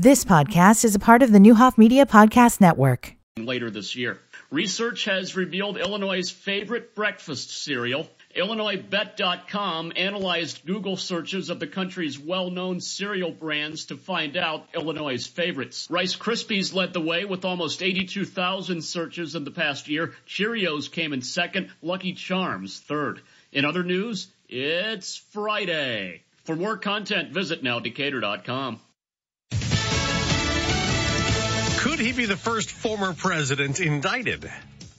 This podcast is a part of the Neuhoff Media Podcast Network. Later this year, research has revealed Illinois' favorite breakfast cereal. IllinoisBet.com analyzed Google searches of the country's well-known cereal brands to find out Illinois' favorites. Rice Krispies led the way with almost 82,000 searches in the past year. Cheerios came in second. Lucky Charms third. In other news, it's Friday. For more content, visit nowdecatur.com. Could he be the first former president indicted?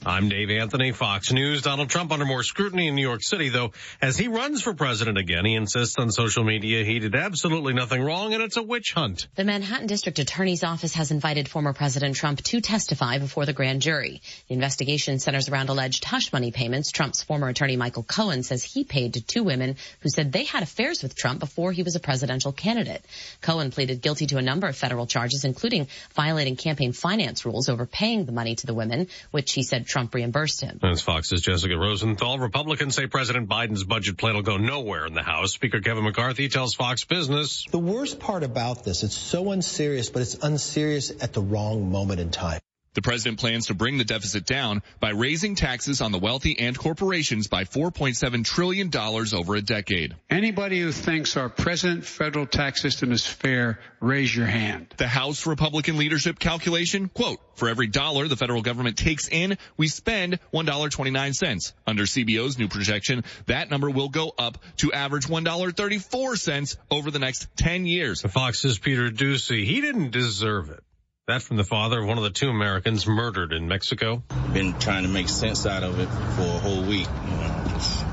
I'm Dave Anthony, Fox News. Donald Trump under more scrutiny in New York City, though, as he runs for president again, he insists on social media he did absolutely nothing wrong and it's a witch hunt. The Manhattan District Attorney's Office has invited former President Trump to testify before the grand jury. The investigation centers around alleged hush money payments. Trump's former attorney Michael Cohen says he paid to two women who said they had affairs with Trump before he was a presidential candidate. Cohen pleaded guilty to a number of federal charges, including violating campaign finance rules over paying the money to the women, which he said Trump reimbursed him. As Fox's Jessica Rosenthal, Republicans say President Biden's budget plan will go nowhere in the House. Speaker Kevin McCarthy tells Fox Business. The worst part about this, it's so unserious, but it's unserious at the wrong moment in time. The president plans to bring the deficit down by raising taxes on the wealthy and corporations by $4.7 trillion over a decade. Anybody who thinks our present federal tax system is fair, raise your hand. The House Republican leadership calculation, quote, for every dollar the federal government takes in, we spend $1.29. Under CBO's new projection, that number will go up to average $1.34 over the next 10 years. Fox's Peter Doocy, he didn't deserve it. That from the father of one of the two Americans murdered in Mexico. Been trying to make sense out of it for a whole week. You know, just,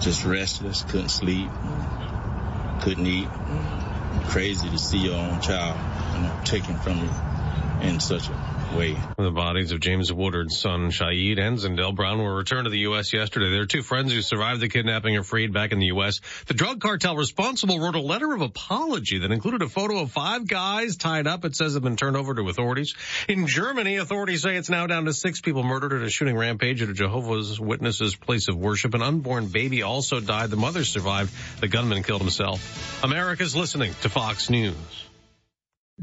just restless, couldn't sleep, couldn't eat. Crazy to see your own child, you know, taken from you in such a way. The bodies of James Woodard's son, Shaeed and Zindell Brown, were returned to the U.S. yesterday. Their two friends who survived the kidnapping are freed back in the U.S. The drug cartel responsible wrote a letter of apology that included a photo of five guys tied up. It says have been turned over to authorities. In Germany, authorities say it's now down to six people murdered at a shooting rampage at a Jehovah's Witnesses place of worship. An unborn baby also died. The mother survived. The gunman killed himself. America's listening to Fox News.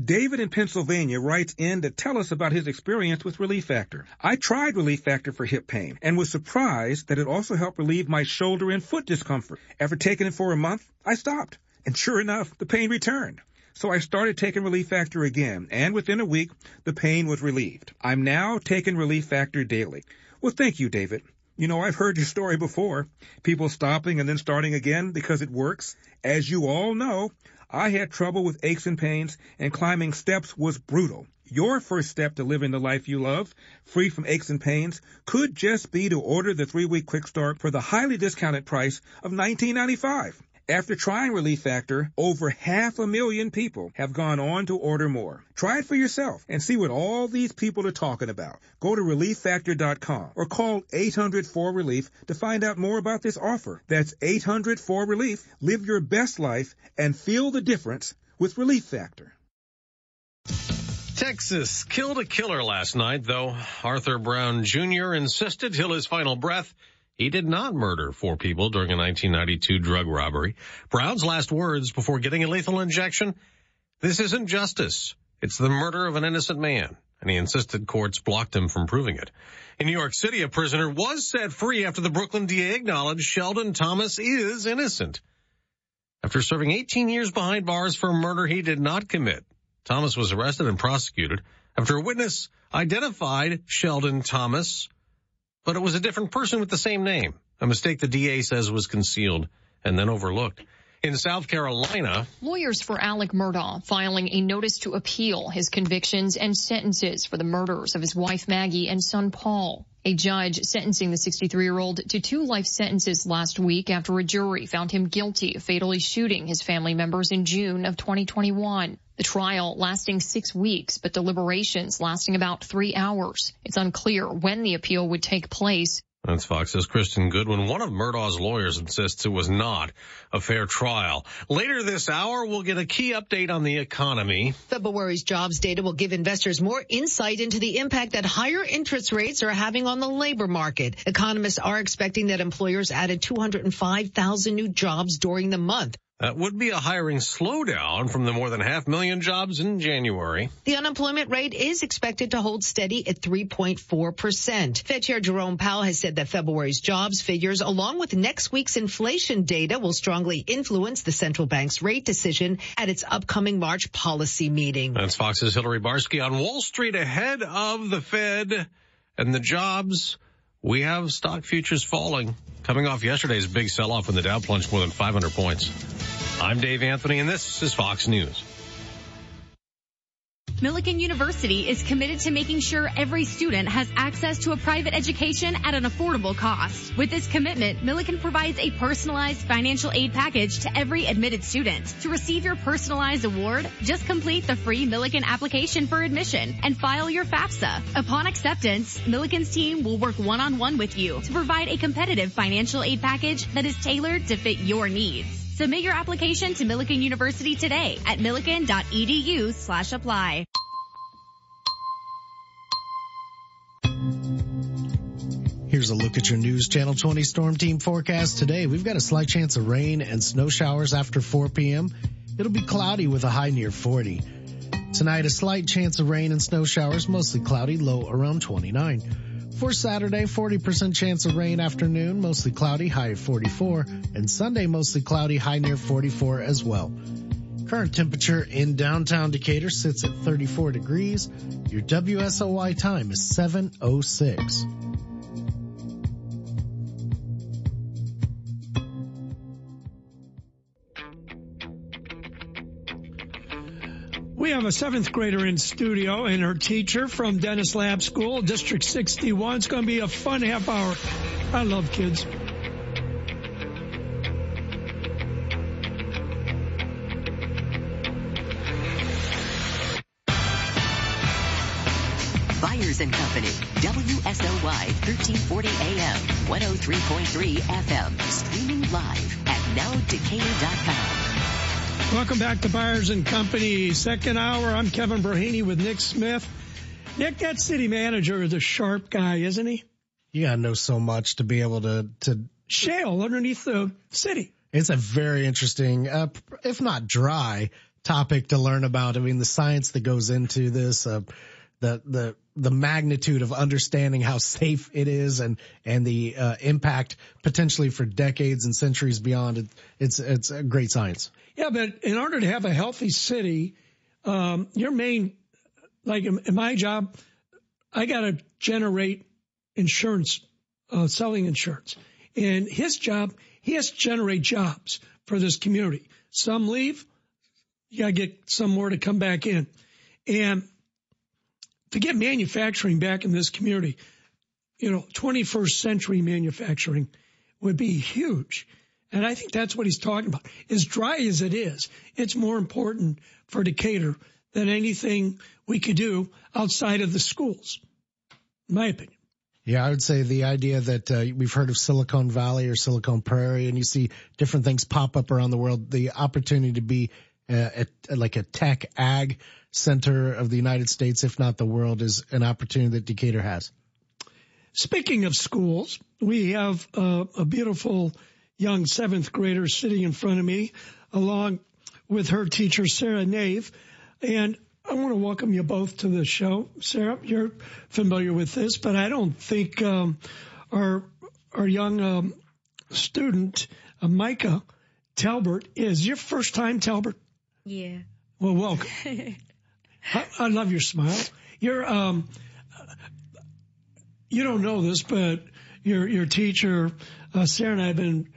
David in Pennsylvania writes in to tell us about his experience with Relief Factor. I tried Relief Factor for hip pain and was surprised that it also helped relieve my shoulder and foot discomfort. After taking it for a month, I stopped. And sure enough, the pain returned. So I started taking Relief Factor again, and within a week, the pain was relieved. I'm now taking Relief Factor daily. Well, thank you, David. You know, I've heard your story before. People stopping and then starting again because it works. As you all know, I had trouble with aches and pains, and climbing steps was brutal. Your first step to living the life you love, free from aches and pains, could just be to order the three-week quick start for the highly discounted price of $19.95. After trying Relief Factor, over half a million people have gone on to order more. Try it for yourself and see what all these people are talking about. Go to relieffactor.com or call 800-4RELIEF to find out more about this offer. That's 800-4RELIEF. Live your best life and feel the difference with Relief Factor. Texas killed a killer last night, though Arthur Brown Jr. insisted till his final breath he did not murder four people during a 1992 drug robbery. Brown's last words before getting a lethal injection, this isn't justice. It's the murder of an innocent man. And he insisted courts blocked him from proving it. In New York City, a prisoner was set free after the Brooklyn DA acknowledged Sheldon Thomas is innocent. After serving 18 years behind bars for a murder he did not commit, Thomas was arrested and prosecuted after a witness identified Sheldon Thomas but it was a different person with the same name. A mistake the DA says was concealed and then overlooked. In South Carolina, lawyers for Alex Murdaugh filing a notice to appeal his convictions and sentences for the murders of his wife Maggie and son Paul. A judge sentencing the 63-year-old to two life sentences last week after a jury found him guilty of fatally shooting his family members in June of 2021. The trial lasting six weeks, but deliberations lasting about three hours. It's unclear when the appeal would take place. That's Fox's Kristen Goodwin. One of Murdaugh's lawyers insists it was not a fair trial. Later this hour, we'll get a key update on the economy. February's jobs data will give investors more insight into the impact that higher interest rates are having on the labor market. Economists are expecting that employers added 205,000 new jobs during the month. That would be a hiring slowdown from the more than half million jobs in January. The unemployment rate is expected to hold steady at 3.4%. Fed Chair Jerome Powell has said that February's jobs figures, along with next week's inflation data, will strongly influence the central bank's rate decision at its upcoming March policy meeting. That's Fox's Hillary Barsky on Wall Street ahead of the Fed and the jobs. We have stock futures falling, coming off yesterday's big sell-off when the Dow plunged more than 500 points. I'm Dave Anthony, and this is Fox News. Millikin University is committed to making sure every student has access to a private education at an affordable cost. With this commitment, Millikin provides a personalized financial aid package to every admitted student. To receive your personalized award, just complete the free Millikin application for admission and file your FAFSA. Upon acceptance, Millikin's team will work one-on-one with you to provide a competitive financial aid package that is tailored to fit your needs. Submit your application to Millikin University today at millikin.edu slash apply. Here's a look at your News Channel 20 Storm Team forecast today. We've got a slight chance of rain and snow showers after 4 p.m. It'll be cloudy with a high near 40. Tonight, a slight chance of rain and snow showers, mostly cloudy, low around 29. For Saturday, 40% chance of rain afternoon, mostly cloudy, high at 44, and Sunday mostly cloudy, high near 44 as well. Current temperature in downtown Decatur sits at 34 degrees. Your WSOY time is 706. We have a seventh grader in studio and her teacher from Dennis Lab School, District 61. It's going to be a fun half hour. I love kids. Byers and Company, WSOY 1340 AM, 103.3 FM, streaming live at nowdecatur.com. Welcome back to Byers and Company, second hour. I'm Kevin Brahini with Nick Smith. Nick, that city manager is a sharp guy, isn't he? You gotta know so much to be able to, to shale underneath the city. It's a very interesting, uh, if not dry topic to learn about. I mean, the science that goes into this, uh, the, the, the magnitude of understanding how safe it is and, and the, uh, impact potentially for decades and centuries beyond. It, it's, it's a great science. Yeah, but in order to have a healthy city, um, your main, like in my job, I got to generate insurance, uh, selling insurance. And his job, he has to generate jobs for this community. Some leave, you got to get some more to come back in. And to get manufacturing back in this community, you know, 21st century manufacturing would be huge. And I think that's what he's talking about. As dry as it is, it's more important for Decatur than anything we could do outside of the schools, in my opinion. Yeah, I would say the idea that uh, we've heard of Silicon Valley or Silicon Prairie, and you see different things pop up around the world. The opportunity to be uh, like a tech ag center of the United States, if not the world, is an opportunity that Decatur has. Speaking of schools, we have uh, a beautiful young seventh grader sitting in front of me along with her teacher, Sarah Nave. And I want to welcome you both to the show. Sarah, you're familiar with this, but I don't think um, our our young um, student, uh, Micah Talbert, is your first time, Talbert. Yeah. Well, welcome. I, I, love your smile. You're um, you don't know this, but your your teacher, uh, Sarah and I have been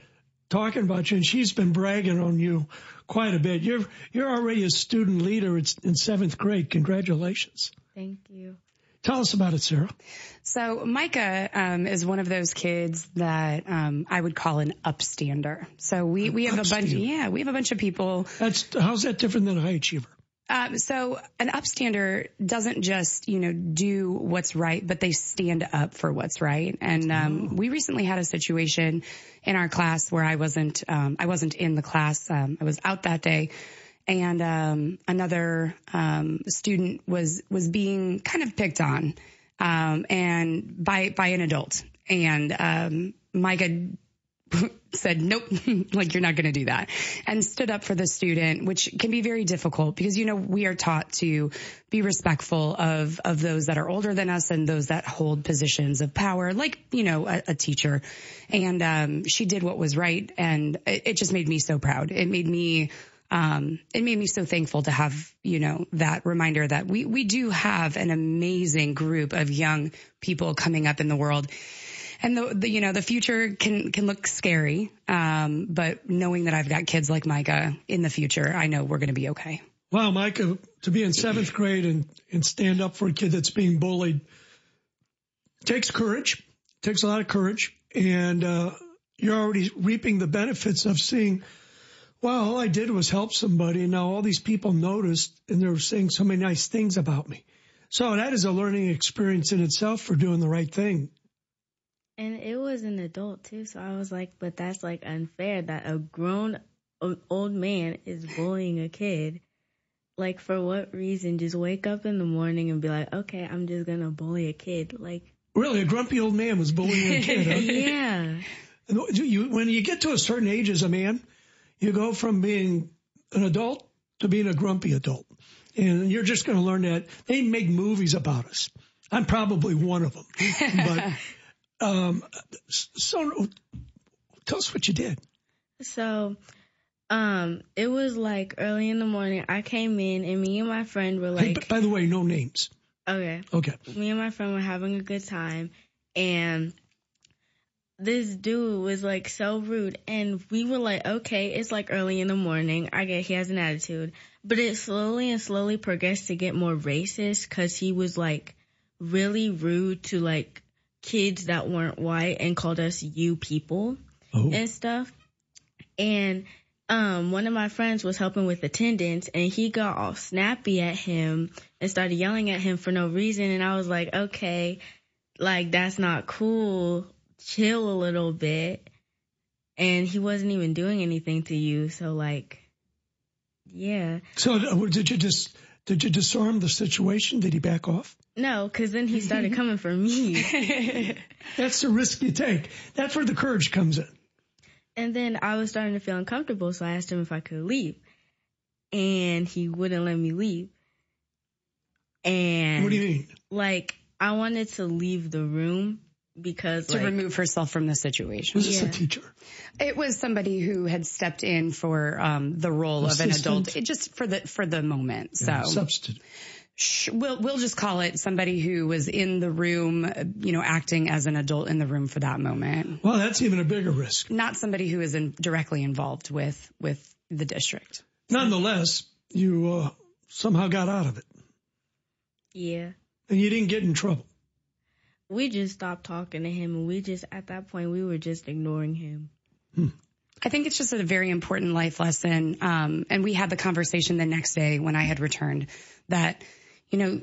talking about you, and she's been bragging on you quite a bit. You're you're already a student leader in seventh grade. Congratulations. Thank you. Tell us about it, Sarah. So Micah um, is one of those kids that um, I would call an upstander. So we we have upstander. a bunch. Yeah, we have a bunch of people. That's how's that different than a high achiever? Um, so an upstander doesn't just, you know, do what's right, but they stand up for what's right. And, um, oh. we recently had a situation in our class where I wasn't, um, I wasn't in the class. Um, I was out that day and, um, another, um, student was, was being kind of picked on, and by, by an adult and, um, Micah said, nope, like you're not going to do that and stood up for the student, which can be very difficult because, you know, we are taught to be respectful of, of those that are older than us and those that hold positions of power, like, you know, a, a teacher. And, um, she did what was right. And it, it just made me so proud. It made me, um, it made me so thankful to have, you know, that reminder that we, we do have an amazing group of young people coming up in the world and the, the, you know the future can can look scary. Um, but knowing that I've got kids like Micah in the future, I know we're going to be okay. Wow, Micah, to be in seventh grade and and stand up for a kid that's being bullied takes courage. Takes a lot of courage, and uh, you're already reaping the benefits of seeing. Well, all I did was help somebody, and now all these people noticed, and they're saying so many nice things about me. So that is a learning experience in itself for doing the right thing. And it was an adult too, so I was like, but that's like unfair that a grown old man is bullying a kid. Like for what reason? Just wake up in the morning and be like, okay, I'm just gonna bully a kid. Like really, a grumpy old man was bullying a kid. Huh? yeah. And you, when you get to a certain age as a man, you go from being an adult to being a grumpy adult, and you're just going to learn that. They make movies about us. I'm probably one of them, but um, so tell us what you did. So, um, it was like early in the morning. I came in and me and my friend were like. Hey, by the way, no names. Okay. Okay. Me and my friend were having a good time and this dude was like so rude and we were like, okay, it's like early in the morning. I get he has an attitude, but it slowly and slowly progressed to get more racist cause he was like really rude to like kids that weren't white and called us you people oh. and stuff. And um, one of my friends was helping with attendance and he got all snappy at him and started yelling at him for no reason. And I was like, okay, like that's not cool. Chill a little bit. And he wasn't even doing anything to you. So like, yeah. So uh, did you just, did you disarm the situation? Did he back off? No, because then he started coming for me. That's the risk you take. That's where the courage comes in. And then I was starting to feel uncomfortable, so I asked him if I could leave. And he wouldn't let me leave. And what do you mean? Like I wanted to leave the room because to like, remove herself from the situation. Was this yeah. a teacher? It was somebody who had stepped in for um, the role Assistant. of an adult, it just for the for the moment. Yeah, so substitute we'll we'll just call it somebody who was in the room, you know, acting as an adult in the room for that moment. Well, that's even a bigger risk. Not somebody who is in, directly involved with with the district. Nonetheless, you uh, somehow got out of it. Yeah. And you didn't get in trouble. We just stopped talking to him, and we just at that point we were just ignoring him. Hmm. I think it's just a very important life lesson. Um, and we had the conversation the next day when I had returned that you know,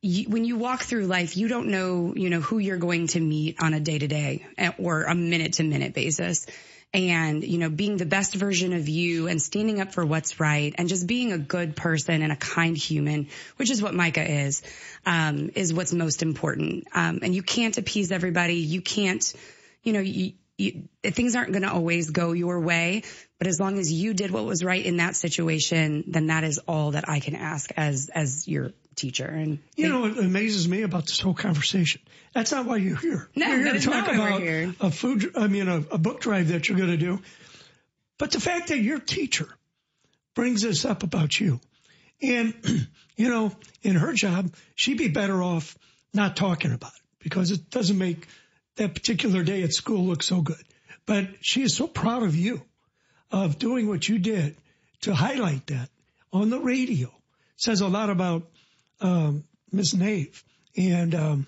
you, when you walk through life, you don't know, you know, who you're going to meet on a day to day or a minute to minute basis. And, you know, being the best version of you and standing up for what's right and just being a good person and a kind human, which is what Micah is, um, is what's most important. Um, and you can't appease everybody. You can't, you know, you, you, things aren't going to always go your way, but as long as you did what was right in that situation, then that is all that I can ask as as your teacher. And you they, know what amazes me about this whole conversation? That's not why you're here. No, you're here to talk about a food. I mean, a, a book drive that you're going to do. But the fact that your teacher brings this up about you, and you know, in her job, she'd be better off not talking about it because it doesn't make that particular day at school look so good. But she is so proud of you of doing what you did to highlight that on the radio says a lot about um, Ms. Nave. And um,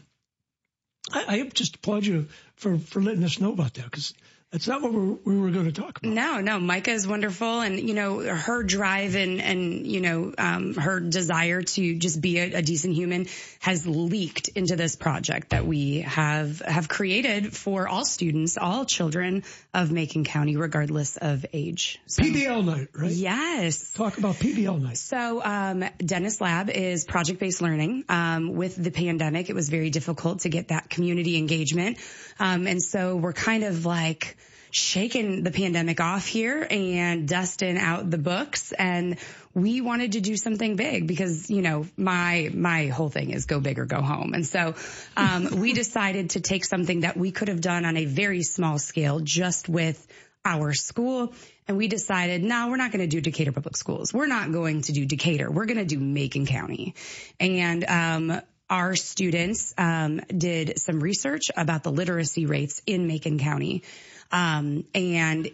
I, I just applaud you for, for letting us know about that because that's not what we were going to talk about. No, no. Micah is wonderful, and you know her drive and and you know um, her desire to just be a, a, decent human has leaked into this project that we have have created for all students, all children of Macon County, regardless of age. So, PBL night, right? Yes. Talk about PBL night. So um, Dennis Lab is project based learning. Um, with the pandemic, it was very difficult to get that community engagement, um, and so we're kind of like shaking the pandemic off here and dusting out the books and we wanted to do something big because, you know, my, my whole thing is go big or go home. And so, um, we decided to take something that we could have done on a very small scale just with our school. And we decided, no, we're not going to do Decatur Public Schools. We're not going to do Decatur. We're going to do Macon County. And, um, our students um, did some research about the literacy rates in Macon County. Um, and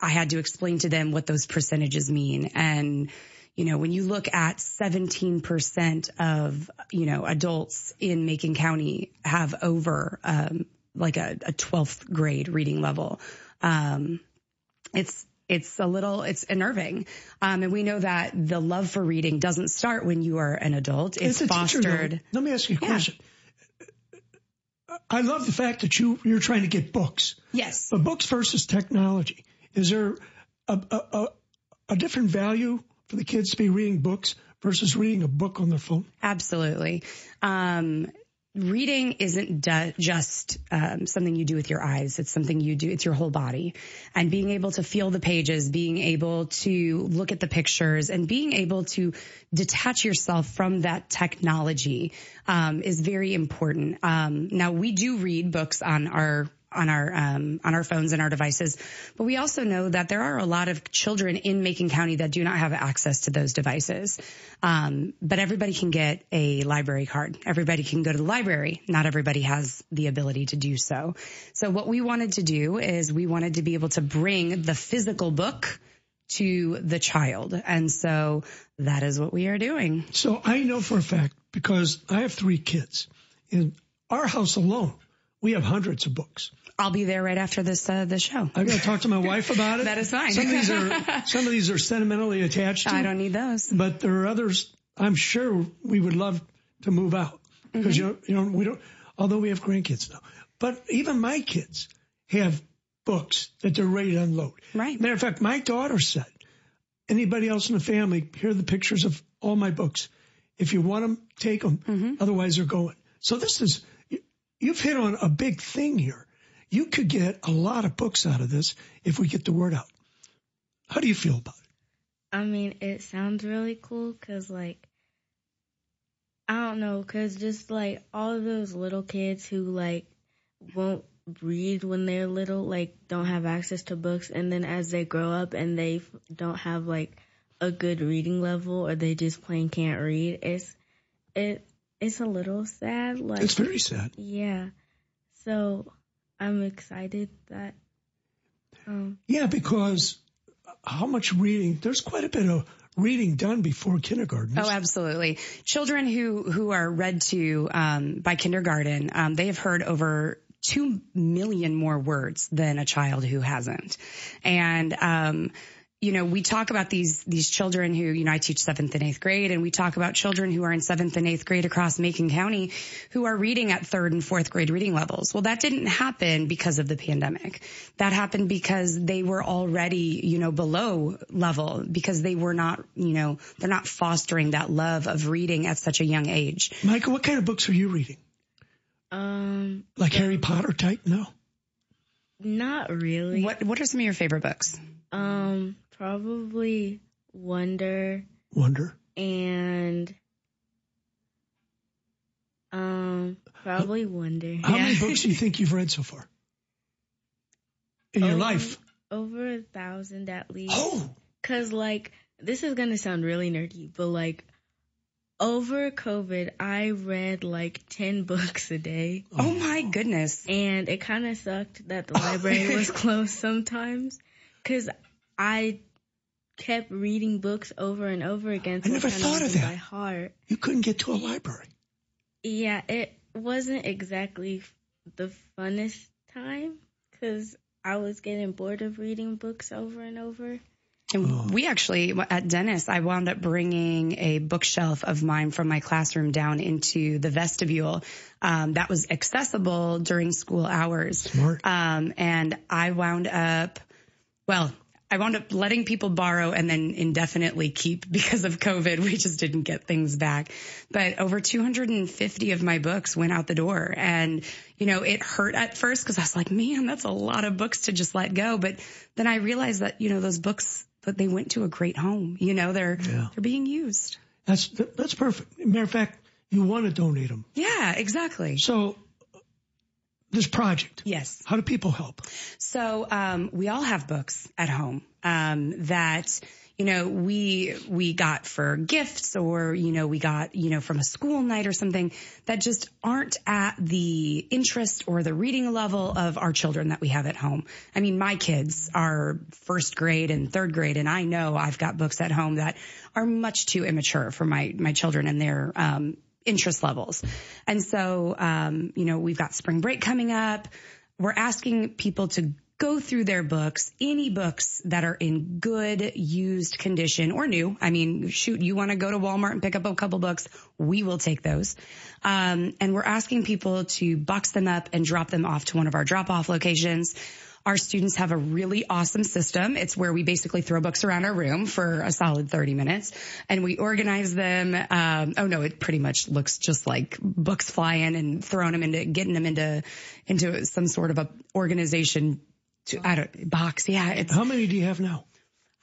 I had to explain to them what those percentages mean. And, you know, when you look at 17% of, you know, adults in Macon County have over, um, like a, a 12th grade reading level, um, it's, it's a little, it's unnerving. Um, and we know that the love for reading doesn't start when you are an adult. It's fostered. Teacher, let me ask you a yeah. question. I love the fact that you, you're trying to get books. Yes. But books versus technology. Is there a, a, a different value for the kids to be reading books versus reading a book on their phone? Absolutely. Um, reading isn't du- just um, something you do with your eyes. It's something you do. It's your whole body, and being able to feel the pages, being able to look at the pictures, and being able to detach yourself from that technology um, is very important. Um, now we do read books on our on our um, on our phones and our devices. But we also know that there are a lot of children in Macon County that do not have access to those devices. Um, but everybody can get a library card. Everybody can go to the library. Not everybody has the ability to do so. So what we wanted to do is we wanted to be able to bring the physical book to the child. And so that is what we are doing. So I know for a fact because I have three kids in our house alone. We have hundreds of books. I'll be there right after this uh, the show. I'm going to talk to my wife about it. that is fine. Some of these are some of these are sentimentally attached. to. I don't need those. But there are others. I'm sure we would love to move out because mm-hmm. you know you know we don't. Although we have grandkids now, but even my kids have books that they're ready to unload. Right. Matter of fact, my daughter said, anybody else in the family, here are the pictures of all my books. If you want them, take them. Mm-hmm. Otherwise, they're going. So this is you've hit on a big thing here you could get a lot of books out of this if we get the word out. How do you feel about it? I mean, it sounds really cool because, like, I don't know, because just like all of those little kids who, like, won't read when they're little, like, don't have access to books, and then as they grow up and they don't have, like, a good reading level or they just plain can't read, it's, it, it's a little sad. Like, it's very sad. Yeah. So I'm excited that. Um, yeah, because how much reading? There's quite a bit of reading done before kindergarten. Oh, absolutely. Children who who are read to um, by kindergarten, um, they have heard over two million more words than a child who hasn't, and um, you know, we talk about these, these children who, you know, I teach seventh and eighth grade and we talk about children who are in seventh and eighth grade across Macon County who are reading at third and fourth grade reading levels. Well, that didn't happen because of the pandemic. That happened because they were already, you know, below level because they were not, you know, they're not fostering that love of reading at such a young age. Michael, what kind of books are you reading? Um, like Harry Potter type? No. Not really. What What are some of your favorite books? Um, Probably Wonder. Wonder. And um, probably how, Wonder. How yeah. many books do you think you've read so far in over, your life? Over a thousand at least. Oh. Cause like this is gonna sound really nerdy, but like over COVID, I read like 10 books a day. Oh my goodness. And it kind of sucked that the library was closed sometimes because I kept reading books over and over again. So I never thought of that. By heart. You couldn't get to a library. Yeah, it wasn't exactly the funnest time because I was getting bored of reading books over and over. And oh. we actually, at Dennis, I wound up bringing a bookshelf of mine from my classroom down into the vestibule um, that was accessible during school hours. Smart. Um, and I wound up, well, I wound up letting people borrow and then indefinitely keep because of COVID. We just didn't get things back. But over 250 of my books went out the door. And, you know, it hurt at first because I was like, man, that's a lot of books to just let go. But then I realized that, you know, those books, that they went to a great home. You know, they're, Yeah. they're being used. That's that's perfect. Matter of fact, you want to donate them. Yeah, exactly. So this project. Yes. How do people help? So um, we all have books at home um, that you know we we got for gifts or you know we got you know from a school night or something that just aren't at the interest or the reading level of our children that we have at home. I mean, my kids are first grade and third grade, and I know I've got books at home that are much too immature for my my children and their um, interest levels. And so, um, you know, we've got spring break coming up. We're asking people to go through their books, any books that are in good used condition or new. I mean, shoot, you want to go to Walmart and pick up a couple books. We will take those. Um, and we're asking people to box them up and drop them off to one of our drop off locations. Our students have a really awesome system. It's where we basically throw books around our room for a solid 30 minutes and we organize them. Um, oh no, it pretty much looks just like books flying and throwing them into, getting them into, into some sort of a organization to, I don't, box. Yeah. It's, How many do you have now?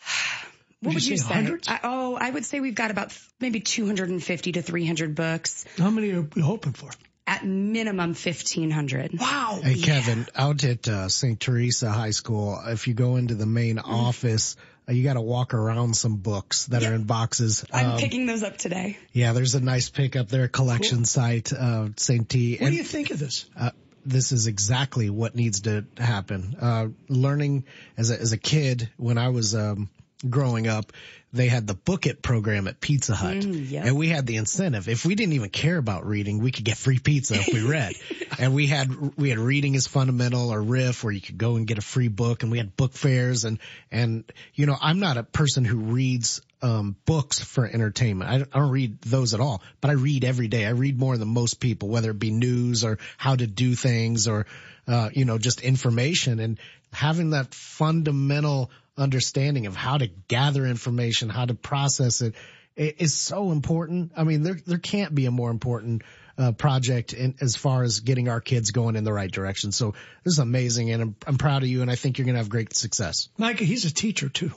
what would you you say, say? hundreds? I, oh, I would say we've got about maybe 250 to 300 books. How many are you hoping for? At minimum 1500. Wow. Hey, Kevin, out at uh, St. Teresa High School, if you go into the main Mm. office, uh, you got to walk around some books that are in boxes. I'm Um, picking those up today. yeah, there's a nice pick up there, collection site, uh, St. T. What do you think of this? uh, this is exactly what needs to happen. Uh, learning as a, as a kid when I was, um, growing up, they had the book it program at Pizza Hut Mm, yep. and we had the incentive. If we didn't even care about reading, we could get free pizza if we read. and we had, we had reading as fundamental or RIF where you could go and get a free book and we had book fairs and, and, you know, I'm not a person who reads, um, books for entertainment. I don't, I don't read those at all, but I read every day. I read more than most people, whether it be news or how to do things or, uh, you know, just information and having that fundamental understanding of how to gather information, how to process it i- so important. I mean, there, there can't be a more important uh, project in, as far as getting our kids going in the right direction. So this is amazing and I'm, I'm proud of you and I think you're going to have great success. Micah, he's a teacher too.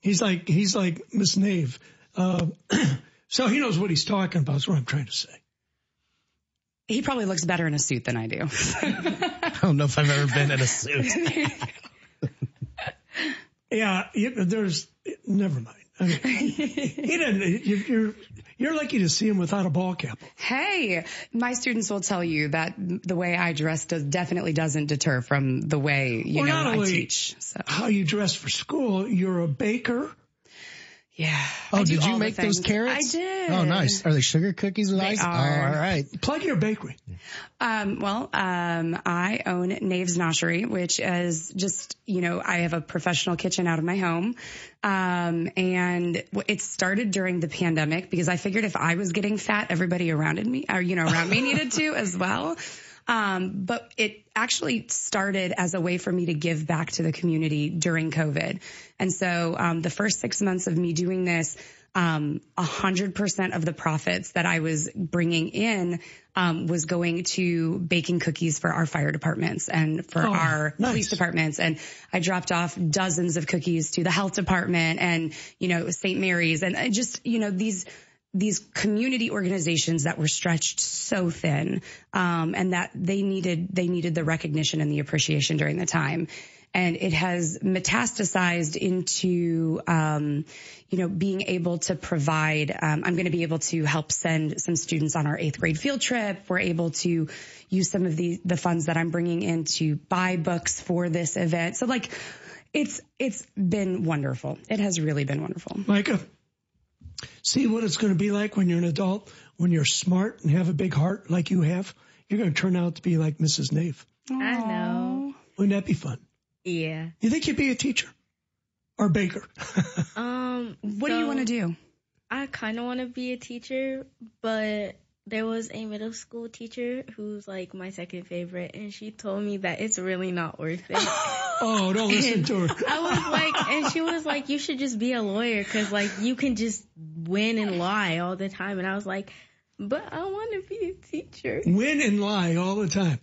He's like, he's like Miss Nave. Uh, so he knows what he's talking about is what I'm trying to say. He probably looks better in a suit than I do. I don't know if I've ever been in a suit. Yeah, there's, never mind. I mean, he doesn't, you're, you're, you're lucky to see him without a ball cap. Hey, my students will tell you that the way I dress does definitely doesn't deter from the way you Well, know I teach. So How you dress for school, you're a baker. Yeah. Oh, did you make those carrots? I did. Oh, nice. Are they sugar cookies with They ice? are. Oh, all right. Plug your bakery. Um, well, um, I own Nave's Noshery, which is just, you know, I have a professional kitchen out of my home. Um, and it started during the pandemic because I figured if I was getting fat, everybody around me, or, you know, around me needed to as well. Um, but it actually started as a way for me to give back to the community during COVID. And so, um, the first six months of me doing this, um, a hundred percent of the profits that I was bringing in, um, was going to baking cookies for our fire departments and for Oh, our nice. police departments. And I dropped off dozens of cookies to the health department and, you know, St. Mary's and just, you know, these, these community organizations that were stretched so thin, um, and that they needed, they needed the recognition and the appreciation during the time. And it has metastasized into, um, you know, being able to provide, um, I'm going to be able to help send some students on our eighth grade field trip. We're able to use some of the, the funds that I'm bringing in to buy books for this event. So like, it's, it's been wonderful. It has really been wonderful. Micah, see what it's going to be like when you're an adult, when you're smart and have a big heart like you have. You're going to turn out to be like Mrs. Nave. I know. Wouldn't that be fun? Yeah. You think you'd be a teacher or baker? Um. What do you want to do? I kind of want to be a teacher, but there was a middle school teacher who's like my second favorite, and she told me that it's really not worth it. oh, don't listen to her. I was like, and she was like, you should just be a lawyer because like you can just win and lie all the time. And I was like, but I want to be a teacher. Win and lie all the time.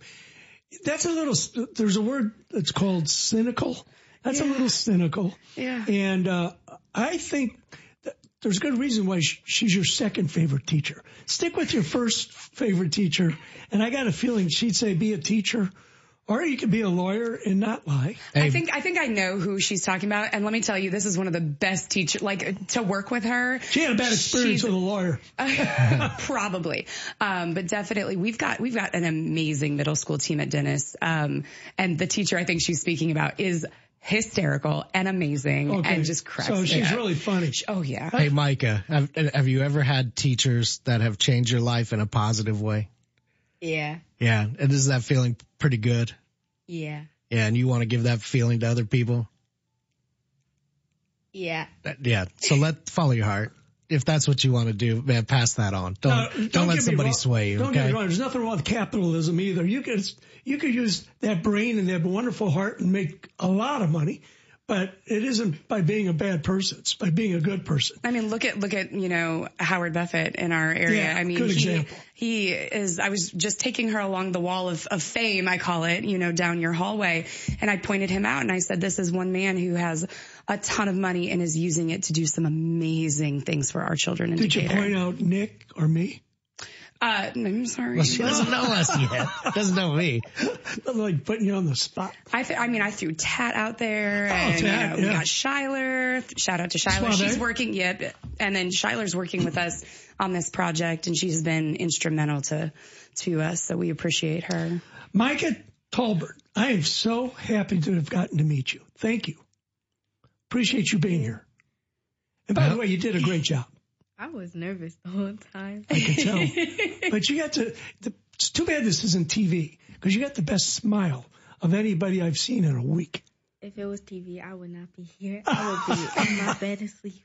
That's a little, there's a word that's called cynical. That's yeah. a little cynical. Yeah. And, uh, I think there's a good reason why she's your second favorite teacher. Stick with your first favorite teacher. And I got a feeling she'd say be a teacher or you could be a lawyer and not lie. I think I think I know who she's talking about, and let me tell you, this is one of the best teachers. Like to work with her. She had a bad experience with a lawyer. probably, um, but definitely we've got we've got an amazing middle school team at Dennis, um, and the teacher I think she's speaking about is hysterical and amazing okay. and just cracks. So she's really funny. Oh yeah. Hey Micah, have, have you ever had teachers that have changed your life in a positive way? Yeah. Yeah. And is that feeling pretty good? Yeah. Yeah. And you want to give that feeling to other people? Yeah. Yeah. So let follow your heart. If that's what you want to do, man, pass that on. Don't no, don't, don't let somebody sway you. Don't okay? get me wrong. There's nothing wrong with capitalism either. You could you could use that brain and that wonderful heart and make a lot of money but it isn't by being a bad person. It's by being a good person. I mean, look at, look at, you know, Howard Buffett in our area. Yeah, I mean, good he, example. he is, I was just taking her along the wall of, of fame, I call it, you know, down your hallway. And I pointed him out and I said, this is one man who has a ton of money and is using it to do some amazing things for our children. Did Decatur. you point out Nick or me? Uh, I'm sorry. Well, she doesn't know us yet. Doesn't know me. I'm like putting you on the spot. I, th- I mean, I threw Tat out there, oh, and Tat, you know, yeah. we got Shyler. Shout out to Shyler. Suave. She's working, yep. And then Shyler's working with us on this project, and she's been instrumental to to us. So we appreciate her. Micah Talbert, I am so happy to have gotten to meet you. Thank you. Appreciate you being here. And by the way, you did a great job. I was nervous the whole time. I can tell. but you got to, the, it's too bad this isn't TV because you got the best smile of anybody I've seen in a week. If it was TV, I would not be here. I would be in my bed asleep.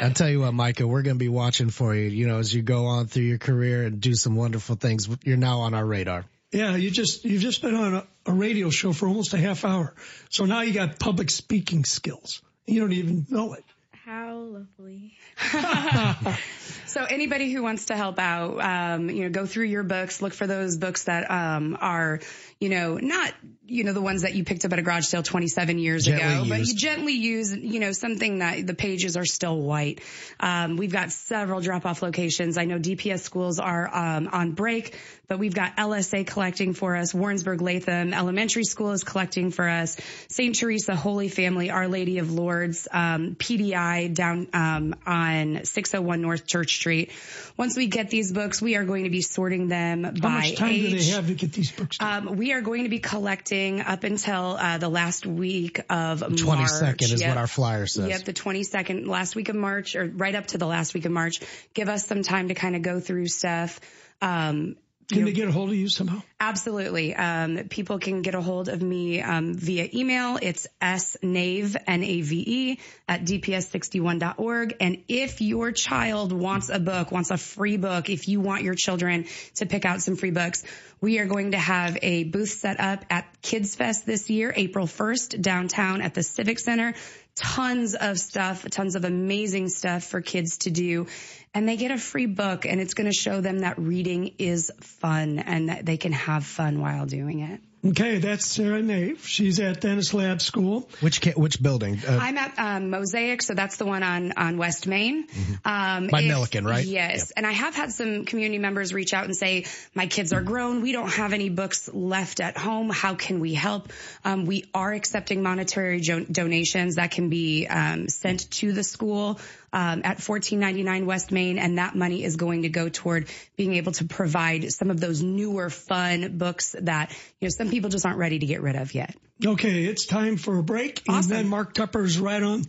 I'll tell you what, Micah, we're going to be watching for you, you know, as you go on through your career and do some wonderful things. You're now on our radar. Yeah, you just, you've just been on a, a radio show for almost a half hour. So now you got public speaking skills. You don't even know it. How lovely. so anybody who wants to help out, um, you know, go through your books, look for those books that, um, are, you know, not, you know, the ones that you picked up at a garage sale 27 years Gently ago, used. but you gently use, you know, something that the pages are still white. Um, we've got several drop off locations. I know DPS schools are, um, on break, but we've got LSA collecting for us. Warrensburg Latham Elementary School is collecting for us. St. Teresa Holy Family, Our Lady of Lourdes, um, PDI down, um, on 601 North Church Street. Once we get these books, we are going to be sorting them How by much time age. do they have to get these books? done? We are going to be collecting up until uh, the last week of March. 22nd is Yep. what our flyer says. Yep, the 22nd, last week of March, or right up to the last week of March. Give us some time to kind of go through stuff. Um, Can they get a hold of you somehow? Absolutely. Um, people can get a hold of me um, via email. It's snave, N-A-V-E, at dps61.org. And if your child wants a book, wants a free book, if you want your children to pick out some free books, we are going to have a booth set up at Kids Fest this year, April 1st, downtown at the Civic Center. Tons of stuff, tons of amazing stuff for kids to do. And they get a free book and it's going to show them that reading is fun and that they can have fun while doing it. Okay, that's Sarah Nave. She's at Dennis Lab School. Which ca- which building? Uh, I'm at um, Mosaic, so that's the one on on West Main. Um, By if- Millikin, right? Yes, and I have had some community members reach out and say, "My kids are grown. We don't have any books left at home. How can we help?" Um, we are accepting monetary jo- donations that can be um, sent to the school. Um, at 1499 West Main, and that money is going to go toward being able to provide some of those newer, fun books that you know some people just aren't ready to get rid of yet. Okay, it's time for a break. And then Mark Tupper's right on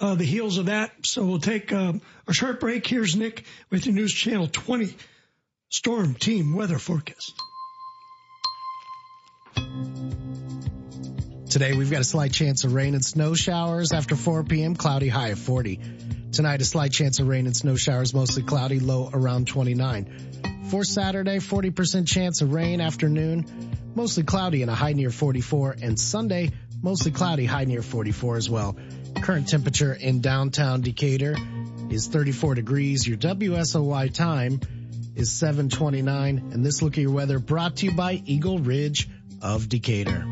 uh, the heels of that. So we'll take um, a short break. Here's Nick with the News Channel 20 Storm Team Weather Forecast. Today we've got a slight chance of rain and snow showers after 4 p.m. Cloudy high of 40. Tonight a slight chance of rain and snow showers, mostly cloudy, low around 29. For Saturday, 40% chance of rain afternoon, mostly cloudy and a high near 44. And Sunday, mostly cloudy, high near 44 as well. Current temperature in downtown Decatur is 34 degrees. Your WSOY time is 729. And this look at your weather brought to you by Eagle Ridge of Decatur.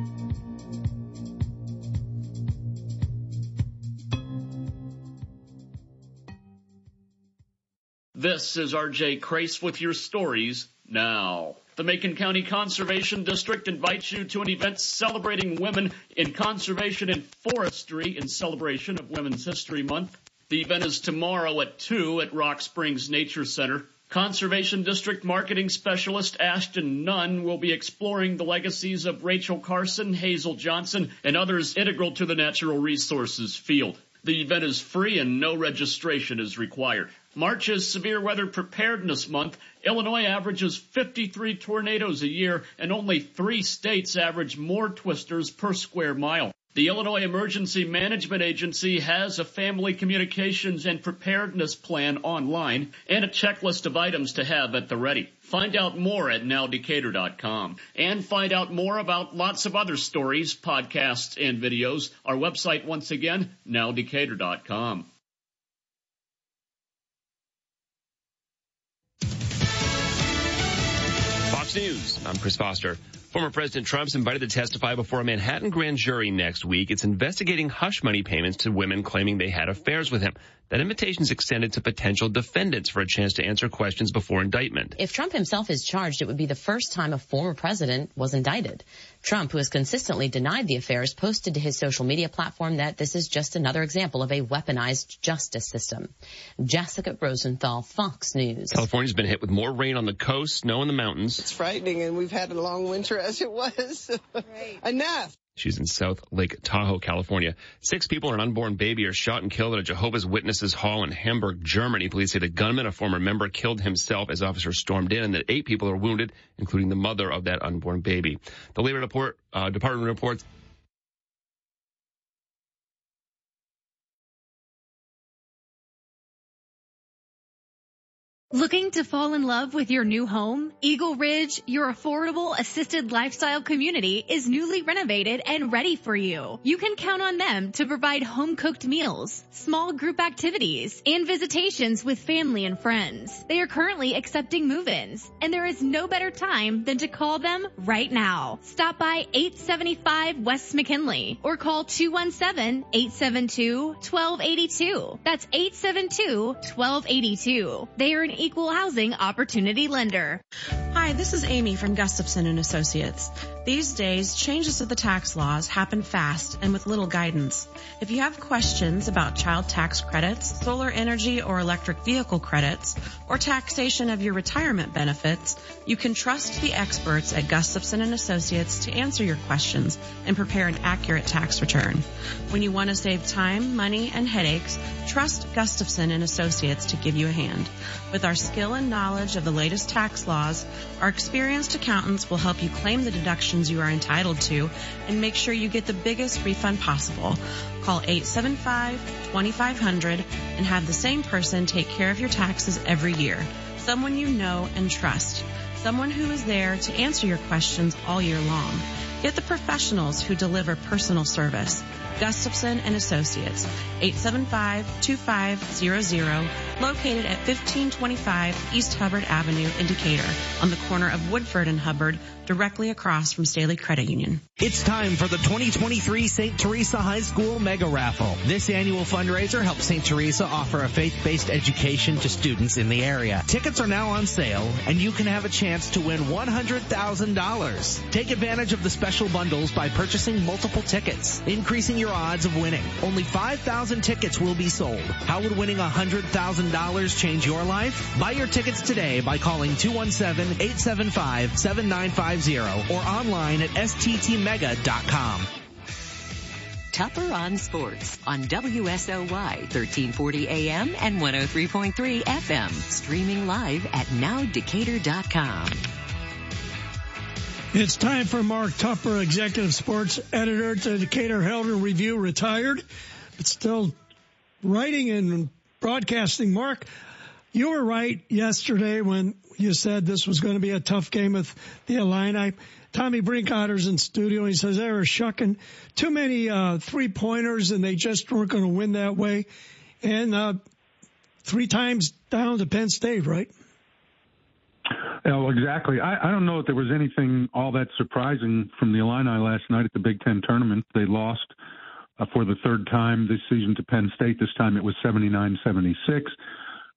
This is RJ Crace with your stories now. The Macon County Conservation District invites you to an event celebrating women in conservation and forestry in celebration of Women's History Month. The event is tomorrow at 2 at Rock Springs Nature Center. Conservation District Marketing Specialist Ashton Nunn will be exploring the legacies of Rachel Carson, Hazel Johnson, and others integral to the natural resources field. The event is free and no registration is required. March is Severe Weather Preparedness Month. Illinois averages 53 tornadoes a year and only three states average more twisters per square mile. The Illinois Emergency Management Agency has a family communications and preparedness plan online and a checklist of items to have at the ready. Find out more at nowdecatur.com and find out more about lots of other stories, podcasts, and videos. Our website once again, nowdecatur.com. News. I'm Chris Foster. Former President Trump's invited to testify before a Manhattan grand jury next week. It's investigating hush money payments to women claiming they had affairs with him. That invitation is extended to potential defendants for a chance to answer questions before indictment. If Trump himself is charged, it would be the first time a former president was indicted. Trump, who has consistently denied the affairs, posted to his social media platform that this is just another example of a weaponized justice system. Jessica Rosenthal, Fox News. California's been hit with more rain on the coast, snow in the mountains. It's frightening, and we've had a long winter as it was. Right. Enough. She's in South Lake Tahoe, California. Six people and an unborn baby are shot and killed at a Jehovah's Witnesses hall in Hamburg, Germany. Police say the gunman, a former member, killed himself as officers stormed in and that eight people are wounded, including the mother of that unborn baby. The Labor uh, Department reports Looking to fall in love with your new home? Eagle Ridge, your affordable assisted lifestyle community, is newly renovated and ready for you. You can count on them to provide home cooked meals, small group activities, and visitations with family and friends. They are currently accepting move-ins, and there is no better time than to call them right now. Stop by 875 West McKinley or call 217-872-1282. That's 872-1282. They are an equal housing opportunity lender. Hi, this is Amy from Gustafson and Associates. These days, changes to the tax laws happen fast and with little guidance. If you have questions about child tax credits, solar energy or electric vehicle credits, or taxation of your retirement benefits, you can trust the experts at Gustafson and Associates to answer your questions and prepare an accurate tax return. When you want to save time, money, and headaches, trust Gustafson and Associates to give you a hand. With our skill and knowledge of the latest tax laws, our experienced accountants will help you claim the deductions you are entitled to and make sure you get the biggest refund possible. Call 875-2500 and have the same person take care of your taxes every year. Someone you know and trust. Someone who is there to answer your questions all year long. Get the professionals who deliver personal service. Gustafson and Associates, 875-2500, located at 1525 East Hubbard Avenue in Decatur, on the corner of Woodford and Hubbard, directly across from Staley Credit Union. It's time for the 2023 St. Teresa High School Mega Raffle. This annual fundraiser helps St. Teresa offer a faith-based education to students in the area. Tickets are now on sale, and you can have a chance to win $100,000. Take advantage of the special bundles by purchasing multiple tickets, increasing your odds of winning. Only 5,000 tickets will be sold. How would winning $100,000 change your life? Buy your tickets today by calling 217-875-7950 or online at sttmega.com. Tupper on Sports on WSOY 1340 AM and 103.3 FM. Streaming live at nowdecatur.com. It's time for Mark Tupper, executive sports editor to Decatur Herald and Review, retired, but still writing and broadcasting. Mark, you were right yesterday when you said this was going to be a tough game with the Illini. Tommy Brinkoetter's in studio. He says they were shucking too many uh, three pointers and they just weren't going to win that way. And uh, three times down to Penn State, right? Oh, exactly. I, I don't know if there was anything all that surprising from the Illini last night at the Big Ten tournament. They lost uh, for the third time this season to Penn State. This time it was 79-76.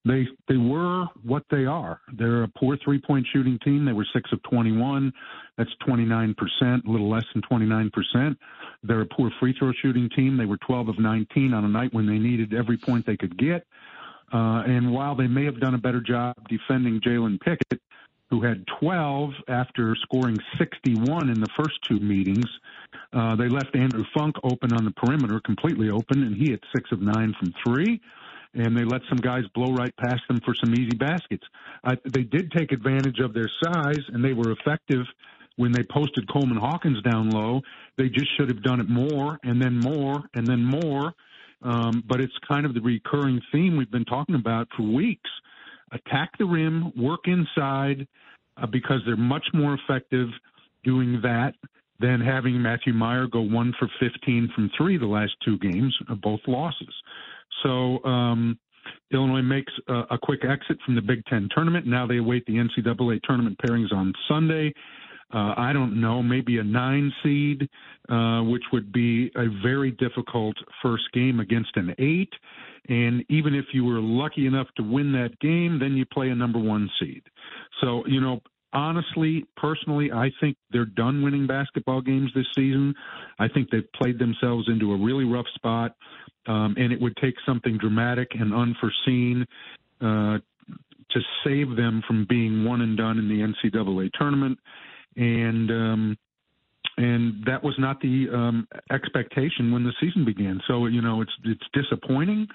They they were what they are. They're a poor three point shooting team. They were six of 21. That's 29 percent, a little less than 29 percent. They're a poor free throw shooting team. They were 12 of 19 on a night when they needed every point they could get. Uh, and while they may have done a better job defending Jalen Pickett, who had 12 after scoring 61 in the first two meetings. Uh, they left Andrew Funk open on the perimeter, completely open, and he hit six of nine from three. And they let some guys blow right past them for some easy baskets. Uh, they did take advantage of their size, and they were effective when they posted Coleman Hawkins down low. They just should have done it more, and then more, and then more. Um, but it's kind of the recurring theme we've been talking about for weeks attack the rim, work inside, uh, because they're much more effective doing that than having Matthew Mayer go one for 15 from three the last two games, uh, both losses. So um, Illinois makes a, a quick exit from the Big Ten tournament. Now they await the NCAA tournament pairings on Sunday. Uh, I don't know, maybe a nine seed, uh, which would be a very difficult first game against an eight. And even if you were lucky enough to win that game, then you play a number one seed. So, you know, honestly, personally, I think they're done winning basketball games this season. I think they've played themselves into a really rough spot, um, and it would take something dramatic and unforeseen uh, to save them from being one and done in the NCAA tournament. And um, and that was not the um, expectation when the season began. So you know, it's it's disappointing.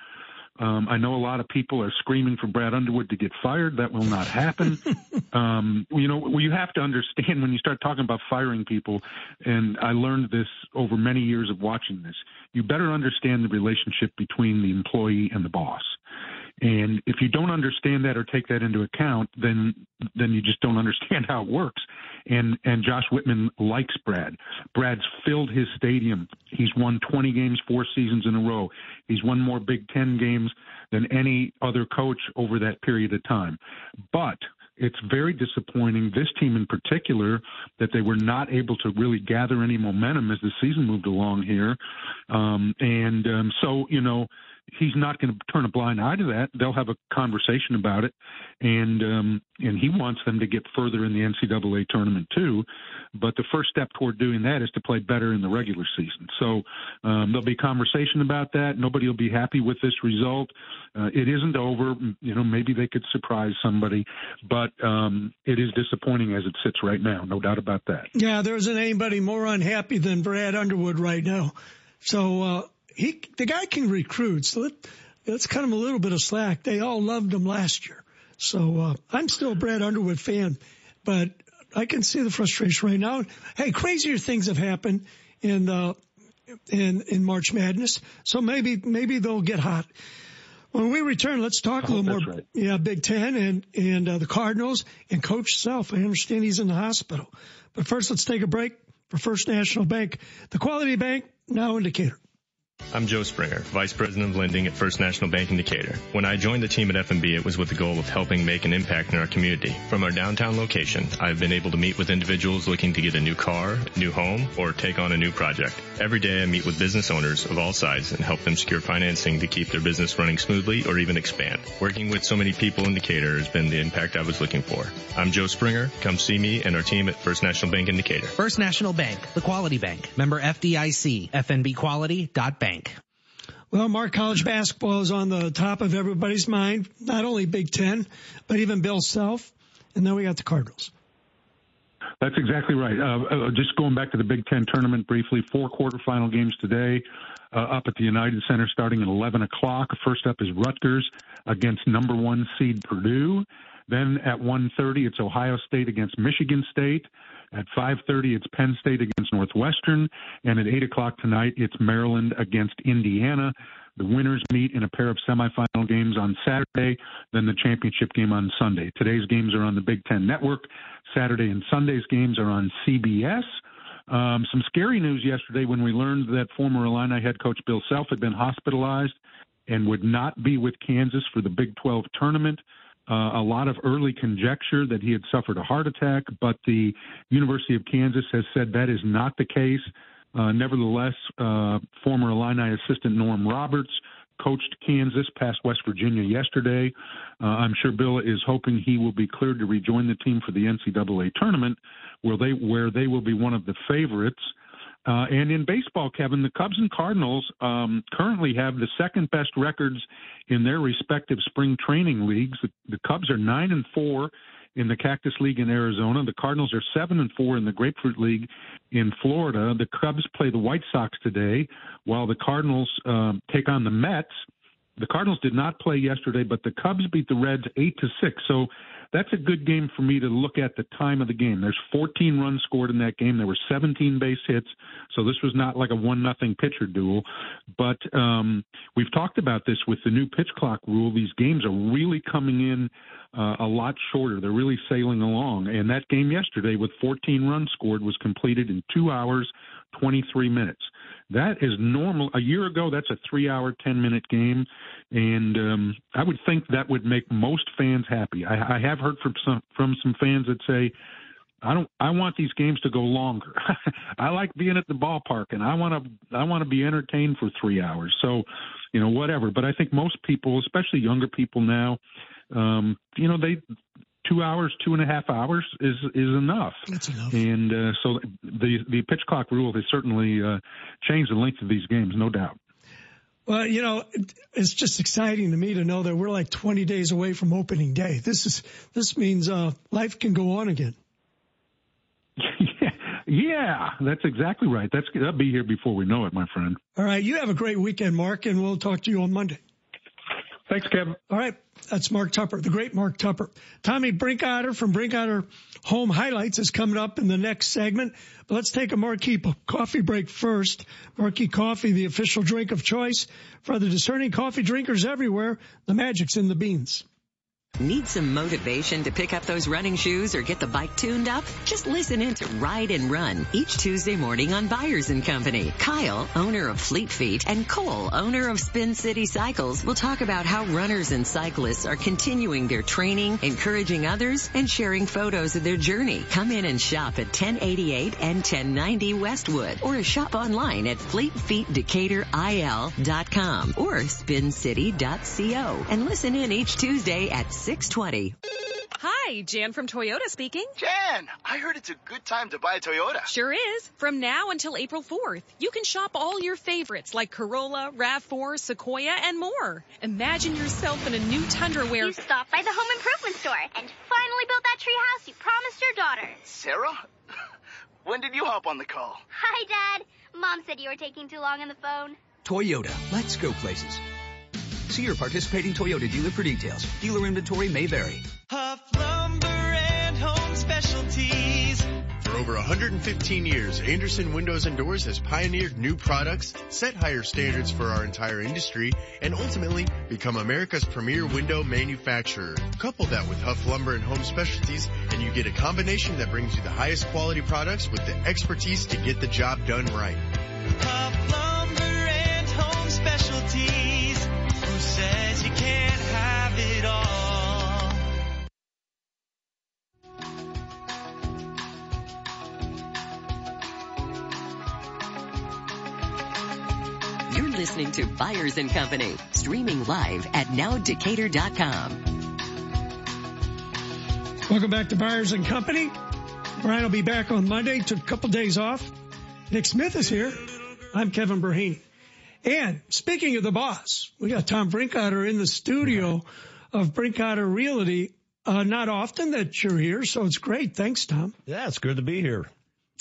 Um, I know a lot of people are screaming for Brad Underwood to get fired. That will not happen. um, you know, you have to understand when you start talking about firing people, and I learned this over many years of watching this. You better understand the relationship between the employee and the boss. And if you don't understand that or take that into account, then then you just don't understand how it works. And and Josh Whitman likes Brad. Brad's filled his stadium. He's won 20 games four seasons in a row. He's won more Big 10 games than any other coach over that period of time. But it's very disappointing, this team in particular, that they were not able to really gather any momentum as the season moved along here. Um, and um, so, you know, he's not going to turn a blind eye to that. They'll have a conversation about it, and um, and he wants them to get further in the NCAA tournament too. But the first step toward doing that is to play better in the regular season. So um, there'll be conversation about that. Nobody will be happy with this result. Uh, it isn't over. You know, maybe they could surprise somebody, but um, it is disappointing as it sits right now. No doubt about that. Yeah, there isn't anybody more unhappy than Brad Underwood right now. So uh, he the guy can recruit. So let, let's cut him a little bit of slack. They all loved him last year. So uh, I'm still a Brad Underwood fan, but I can see the frustration right now. Hey, crazier things have happened in uh, in in March Madness, so maybe maybe they'll get hot. When we return, let's talk a little more. Right. Yeah, Big Ten and and uh, the Cardinals and Coach Self. I understand he's in the hospital, but first let's take a break for First National Bank, the Quality Bank, now in Decatur. I'm Joe Springer, Vice President of Lending at First National Bank in Decatur. When I joined the team at FNB, it was with the goal of helping make an impact in our community. From our downtown location, I've been able to meet with individuals looking to get a new car, new home, or take on a new project. Every day I meet with business owners of all sizes and help them secure financing to keep their business running smoothly or even expand. Working with so many people in Decatur has been the impact I was looking for. I'm Joe Springer. Come see me and our team at First National Bank in Decatur. First National Bank, the quality bank. Member FDIC, FNBquality.bank bank. Well, Mark, college basketball is on the top of everybody's mind, not only Big Ten, but even Bill Self. And then we got the Cardinals. That's exactly right. Uh, uh, just going back to the Big Ten tournament briefly, four quarterfinal games today uh, up at the United Center starting at 11 o'clock. First up is Rutgers against number one seed Purdue. Then at 1:30, it's Ohio State against Michigan State. At 5:30, it's Penn State against Northwestern, and at 8 o'clock tonight, it's Maryland against Indiana. The winners meet in a pair of semifinal games on Saturday, then the championship game on Sunday. Today's games are on the Big Ten Network. Saturday and Sunday's games are on CBS. Um, some scary news yesterday when we learned that former Illini head coach Bill Self had been hospitalized and would not be with Kansas for the Big 12 tournament. Uh, a lot of early conjecture that he had suffered a heart attack, but the University of Kansas has said that is not the case. Uh, nevertheless, uh, former Illini assistant Norm Roberts coached Kansas past West Virginia yesterday. Uh, I'm sure Bill is hoping he will be cleared to rejoin the team for the NCAA tournament, where they where they will be one of the favorites. Uh, and in baseball, Kevin, the Cubs and Cardinals um, currently have the second best records in their respective spring training leagues. The, the Cubs are nine and four in the Cactus League in Arizona. The Cardinals are seven and four in the Grapefruit League in Florida. The Cubs play the White Sox today, while the Cardinals um, take on the Mets. The Cardinals did not play yesterday, but the Cubs beat the Reds eight to six. So that's a good game for me to look at the time of the game. There's 14 runs scored in that game. There were 17 base hits, so this was not like a one nothing pitcher duel. But um, we've talked about this with the new pitch clock rule. These games are really coming in uh, a lot shorter. They're really sailing along. And that game yesterday, with 14 runs scored, was completed in two hours 23 minutes. That is normal. A year ago, that's a three hour, 10 minute game. And um, I would think that would make most fans happy. I, I have heard from some, from some fans that say, I don't. I want these games to go longer. I like being at the ballpark, and I want to. I want to be entertained for three hours. So, you know, whatever. But I think most people, especially younger people now, um, you know, they two hours, two and a half hours is is enough. That's enough. And uh, so the the pitch clock rule has certainly uh, changed the length of these games, no doubt. Well, you know, it's just exciting to me to know that we're like 20 days away from opening day. This is this means uh, life can go on again. yeah, yeah, that's exactly right. That's that'll be here before we know it, my friend. All right, you have a great weekend, Mark, and we'll talk to you on Monday. Thanks, Kevin. All right. That's Mark Tupper, the great Mark Tupper. Tommy Brinkoetter from Brinkoetter Home Highlights is coming up in the next segment. But let's take a Marquee coffee break first. Marquee Coffee, the official drink of choice for the discerning coffee drinkers everywhere. The magic's in the beans. Need some motivation to pick up those running shoes or get the bike tuned up? Just listen in to Ride and Run each Tuesday morning on Byers and Company. Kyle, owner of Fleet Feet, and Cole, owner of Spin City Cycles, will talk about how runners and cyclists are continuing their training, encouraging others, and sharing photos of their journey. Come in and shop at 1088 and 1090 Westwood or shop online at fleetfeetdecaturil.com or spincity.co and listen in each Tuesday at 620. Hi, Jan from Toyota speaking. Jan, I heard it's a good time to buy a Toyota. Sure is. From now until April 4th, you can shop all your favorites like Corolla, RAV4, Sequoia, and more. Imagine yourself in a new Tundra where you stopped by the home improvement store and finally built that tree house you promised your daughter. Sarah? when did you hop on the call? Hi, Dad. Mom said you were taking too long on the phone. Toyota. Let's go places. See your participating Toyota dealer for details. Dealer inventory may vary. Huff Lumber and Home Specialties. For over 115 years, Andersen Windows and Doors has pioneered new products, set higher standards for our entire industry, and ultimately become America's premier window manufacturer. Couple that with Huff Lumber and Home Specialties, and you get a combination that brings you the highest quality products with the expertise to get the job done right. Byers and Company, streaming live at nowdecatur.com. Welcome back to Byers and Company. Brian will be back on Monday. Took a couple days off. Nick Smith is here. I'm Kevin Burhaney. And speaking of the boss, we got Tom Brinkoetter in the studio of Brinkoetter Realty. Uh, not often that you're here, so it's great. Thanks, Tom. Yeah, it's good to be here.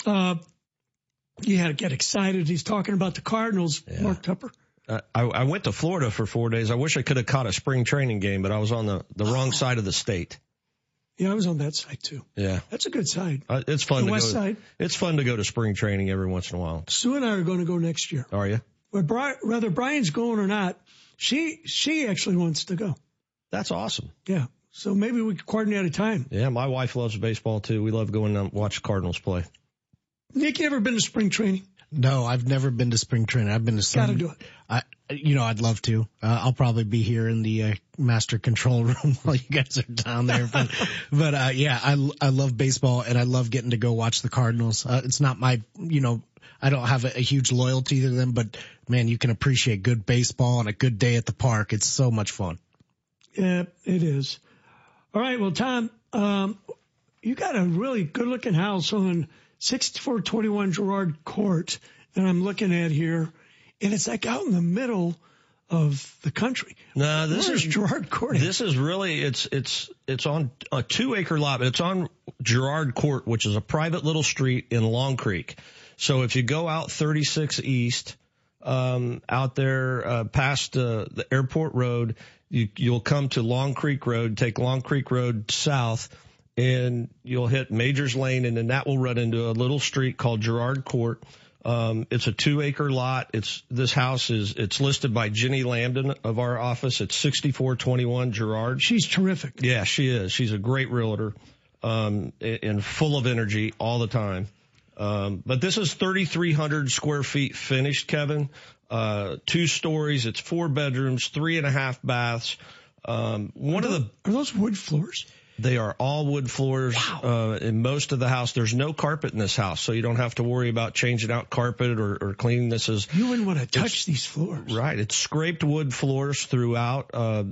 Uh, you had to get excited. He's talking about the Cardinals, Yeah. Mark Tupper. Uh, I, I went to Florida for four days. I wish I could have caught a spring training game, but I was on the, the wrong side of the state. Yeah, I was on that side too. Yeah. That's a good side. Uh, it's fun The to west go. side. It's fun to go to spring training every once in a while. Sue and I are going to go next year. Are you? Bri- whether Brian's going or not, she she actually wants to go. That's awesome. Yeah. So maybe we could coordinate a time. Yeah, my wife loves baseball too. We love going and watch Cardinals play. Nick, you ever been to spring training? No, I've never been to spring training. I've been to some. Gotta do it. I, you know, I'd love to. Uh, I'll probably be here in the uh, master control room while you guys are down there. But, but uh, yeah, I I love baseball and I love getting to go watch the Cardinals. Uh, it's not my, you know, I don't have a, a huge loyalty to them, but man, you can appreciate good baseball and a good day at the park. It's so much fun. Yeah, it is. All right. Well, Tom, um, you got a really good looking house on 6421 Gerard Court that I'm looking at here. And it's like out in the middle of the country. No, this Where's is Gerard Court. This is really it's it's it's on a two acre lot. It's on Gerard Court, which is a private little street in Long Creek. So if you go out 36 East, um, out there uh, past uh, the airport road, you you'll come to Long Creek Road. Take Long Creek Road south, and you'll hit Majors Lane, and then that will run into a little street called Gerard Court. Um, it's a two acre lot. It's, this house is, it's listed by Jenny Lambden of our office. It's 6421 Gerard. She's terrific. Yeah, she is. She's a great realtor, um, and full of energy all the time. Um, but this is 3,300 square feet finished, Kevin. Uh, two stories. It's four bedrooms, three and a half baths. Um, one of the, Are those wood floors? They are all wood floors uh, in most of the house. There's no carpet in this house, so you don't have to worry about changing out carpet or, or cleaning. This is You wouldn't want to touch these floors. right. It's scraped wood floors throughout. Uh,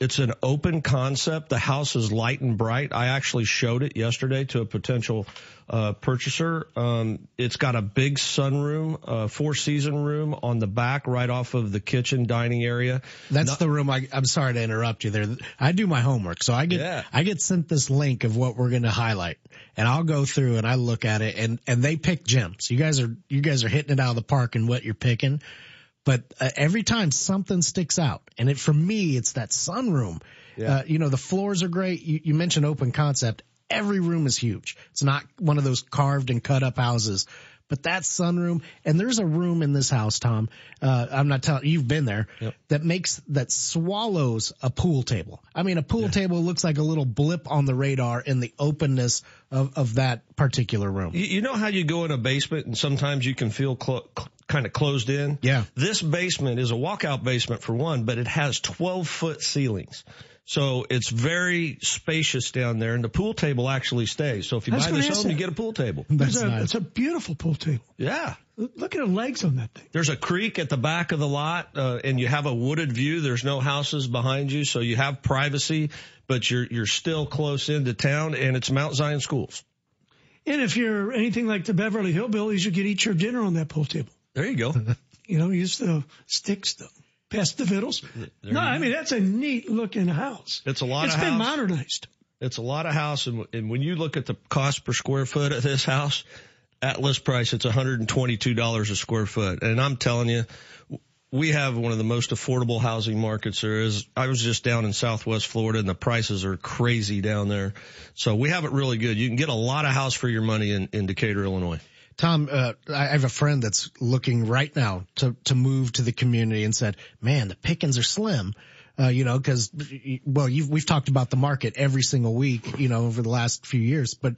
it's an open concept. The house is light and bright. I actually showed it yesterday to a potential uh, purchaser. Um, it's got a big sunroom, uh, four season room on the back, right off of the kitchen dining area. That's the room. I, I'm sorry to interrupt you there. I do my homework, so I get Yeah. I get sent this link of what we're going to highlight, and I'll go through and I look at it, and and they pick gems. You guys are you guys are hitting it out of the park in what you're picking, but uh, every time something sticks out, and it for me it's that sunroom. Uh, you know the floors are great. You, you mentioned open concept. Every room is huge. It's not one of those carved and cut up houses. But that sunroom, and there's a room in this house, Tom. Uh, I'm not telling you've been there. That makes that swallows a pool table. I mean, a pool table looks like a little blip on the radar in the openness of, of that particular room. You, you know how you go in a basement and sometimes you can feel cl- kind of closed in? Yeah. This basement is a walkout basement for one, but it has 12 foot ceilings. So it's very spacious down there and the pool table actually stays. So if you I was buy this ask home, you get a pool table. It's a, it's a beautiful pool table. Yeah. Look at the legs on that thing. There's a creek at the back of the lot, uh, and you have a wooded view. There's no houses behind you, so you have privacy, but you're, you're still close into town and it's Mount Zion Schools. And if you're anything like the Beverly Hillbillies, you can eat your dinner on that pool table. There you go. You know, use the sticks to pass the vittles. There no, I mean, that's a neat looking house. It's a lot It's of been house. modernized. It's a lot of house, and, and when you look at the cost per square foot of this house, at list price, it's $122 a square foot. And I'm telling you, we have one of the most affordable housing markets there is. I was just down in Southwest Florida, and the prices are crazy down there. So we have it really good. You can get a lot of house for your money in, in Decatur, Illinois. Tom, uh, I have a friend that's looking right now to, to move to the community and said, man, the pickings are slim. Uh, you know, cause, well, we've talked about the market every single week, you know, over the last few years, but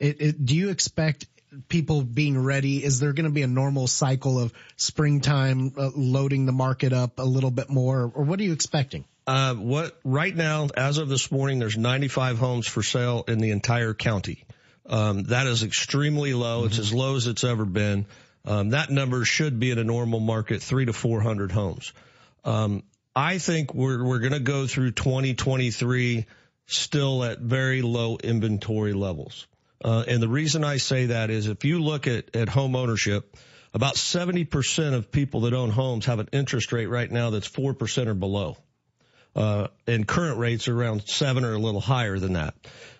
it, it, do you expect people being ready? Is there going to be a normal cycle of springtime uh, loading the market up a little bit more or what are you expecting? Uh, what right now, as of this morning, there's 95 homes for sale in the entire county. Um, that is extremely low. It's as low as it's ever been. Um, that number should be in a normal market, three to 400 homes. Um, I think we're, we're going to go through 2023 still at very low inventory levels. Uh, and the reason I say that is if you look at, at home ownership, about 70% of people that own homes have an interest rate right now that's 4% or below. Uh, and current rates are around seven or a little higher than that.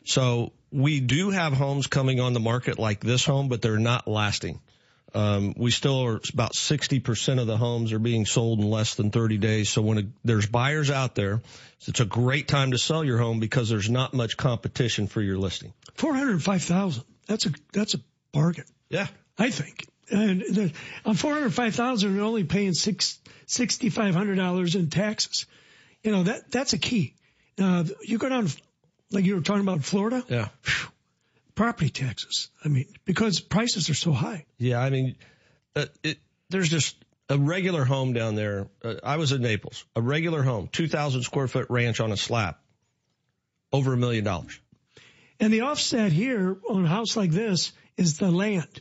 So we do have homes coming on the market like this home, but they're not lasting. Um, we still are about 60% of the homes are being sold in less than 30 days. So when a, there's buyers out there, it's a great time to sell your home because there's not much competition for your listing. 405,000. That's a, that's a bargain. Yeah. I think. And the, on 405,000, you're only paying six, $6,500 in taxes. You know, that, that's a key. Uh, you go down, like you were talking about Florida. Yeah. Whew, property taxes. I mean, because prices are so high. Yeah. I mean, uh, it, there's just a regular home down there. Uh, I was in Naples, a regular home, 2,000 square foot ranch on a slab, over a million dollars. And the offset here on a house like this is the land.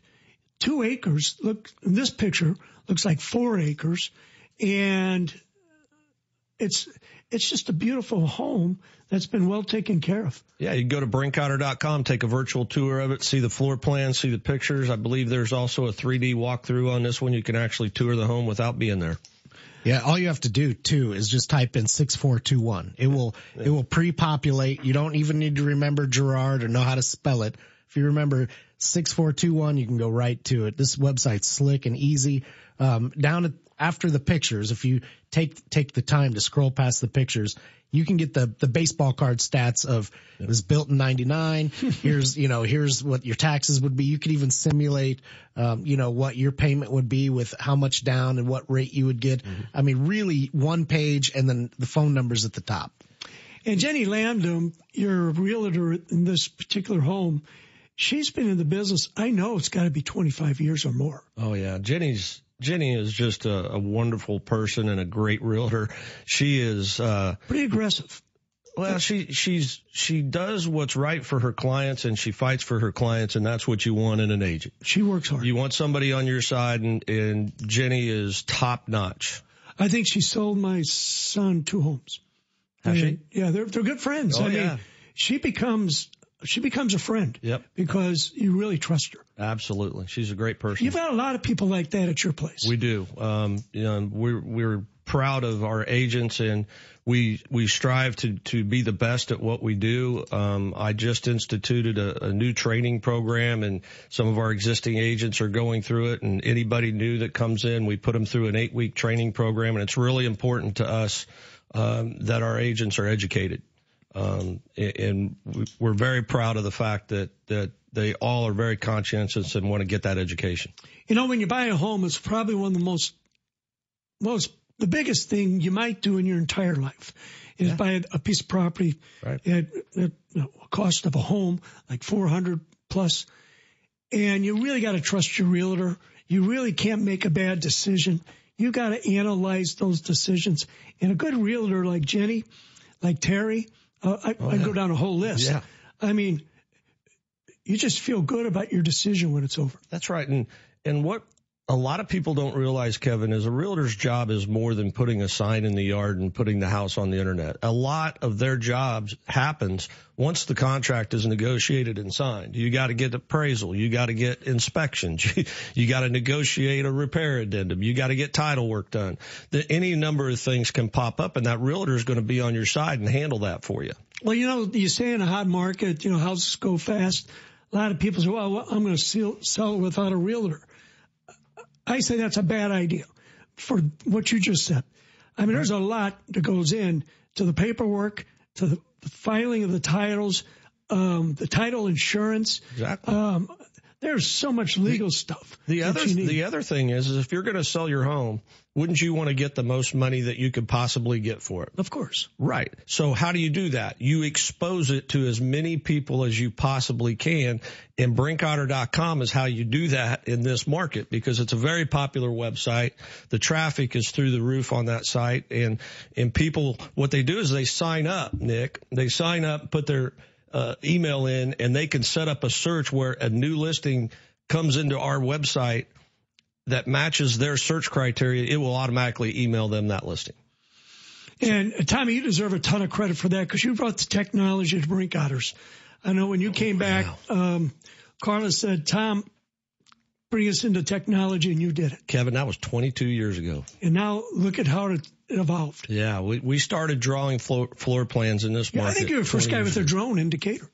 Two acres, look, in this picture, looks like four acres. And it's, it's just a beautiful home that's been well taken care of. Yeah, you can go to brinkoetter.com, take a virtual tour of it, see the floor plan, see the pictures. I believe there's also a 3D walkthrough on this one. You can actually tour the home without being there. Yeah, all you have to do too is just type in 6421. It will, it will pre-populate. You don't even need to remember Gerard or know how to spell it. If you remember 6421, you can go right to it. This website's slick and easy. Um, down at, after the pictures, if you take, take the time to scroll past the pictures, you can get the, the baseball card stats of it was built in 99. here's, you know, here's what your taxes would be. You could even simulate, um, you know, what your payment would be with how much down and what rate you would get. I mean, really one page and then the phone numbers at the top. And Jenny Landum, your realtor in this particular home, she's been in the business. I know it's got to be 25 years or more. Oh yeah. Jenny's, Jenny is just a, a wonderful person and a great realtor. She is, uh, Pretty aggressive. well, she, she's, she does what's right for her clients and she fights for her clients and that's what you want in an agent. She works hard. You want somebody on your side and, and Jenny is top notch. I think she sold my son two homes. Has she? Yeah, they're they're good friends. Oh, I yeah. mean, she becomes she becomes a friend. Yep. Because you really trust her. Absolutely. She's a great person. You've got a lot of people like that at your place. We do. Um, you know, we're, we're proud of our agents and we, we strive to, to be the best at what we do. Um, I just instituted a, a new training program and some of our existing agents are going through it and anybody new that comes in, we put them through an eight week training program and it's really important to us, um, that our agents are educated. Um, and we're very proud of the fact that, that they all are very conscientious and want to get that education. You know, when you buy a home, it's probably one of the most most the biggest thing you might do in your entire life is buy a, piece of property right. at, at you know, cost of a home like 400 plus and you really got to trust your realtor you really can't make a bad decision you got to analyze those decisions and a good realtor like jenny like terry uh, I, Oh, I yeah. go down a whole list Yeah. i mean you just feel good about your decision when it's over That's right. And, and what a lot of people don't realize, Kevin, is a realtor's job is more than putting a sign in the yard and putting the house on the internet. A lot of their jobs happens once the contract is negotiated and signed. You got to get appraisal. You got to get inspections. You, you got to negotiate a repair addendum. You got to get title work done. The, any number of things can pop up and that realtor is going to be on your side and handle that for you. Well, you know, you say in a hot market, you know, houses go fast. A lot of people say, well, I'm going to sell, sell it without a realtor. I say that's a bad idea for what you just said. I mean, there's a lot that goes in to the paperwork, to the, filing of the titles, um, the title insurance. Exactly. Um, there's so much legal stuff. The other, the other thing is, is if you're going to sell your home, wouldn't you want to get the most money that you could possibly get for it? Of course. Right. So how do you do that? You expose it to as many people as you possibly can. And brinkoetter.com is how you do that in this market because it's a very popular website. The traffic is through the roof on that site and, and people, what they do is they sign up, Nick. They sign up, put their, uh, email in and they can set up a search where a new listing comes into our website that matches their search criteria. It will automatically email them that listing. And uh, Tommy, you deserve a ton of credit for that because you brought the technology to Brinkoetter's. I know when you came back, um, Carla said, Tom, bring us into technology and you did it. Kevin, that was 22 years ago. And now look at how it evolved. Yeah, we, we started drawing floor, floor plans in this Yeah, market. I think you're the first guy years with a drone in Decatur.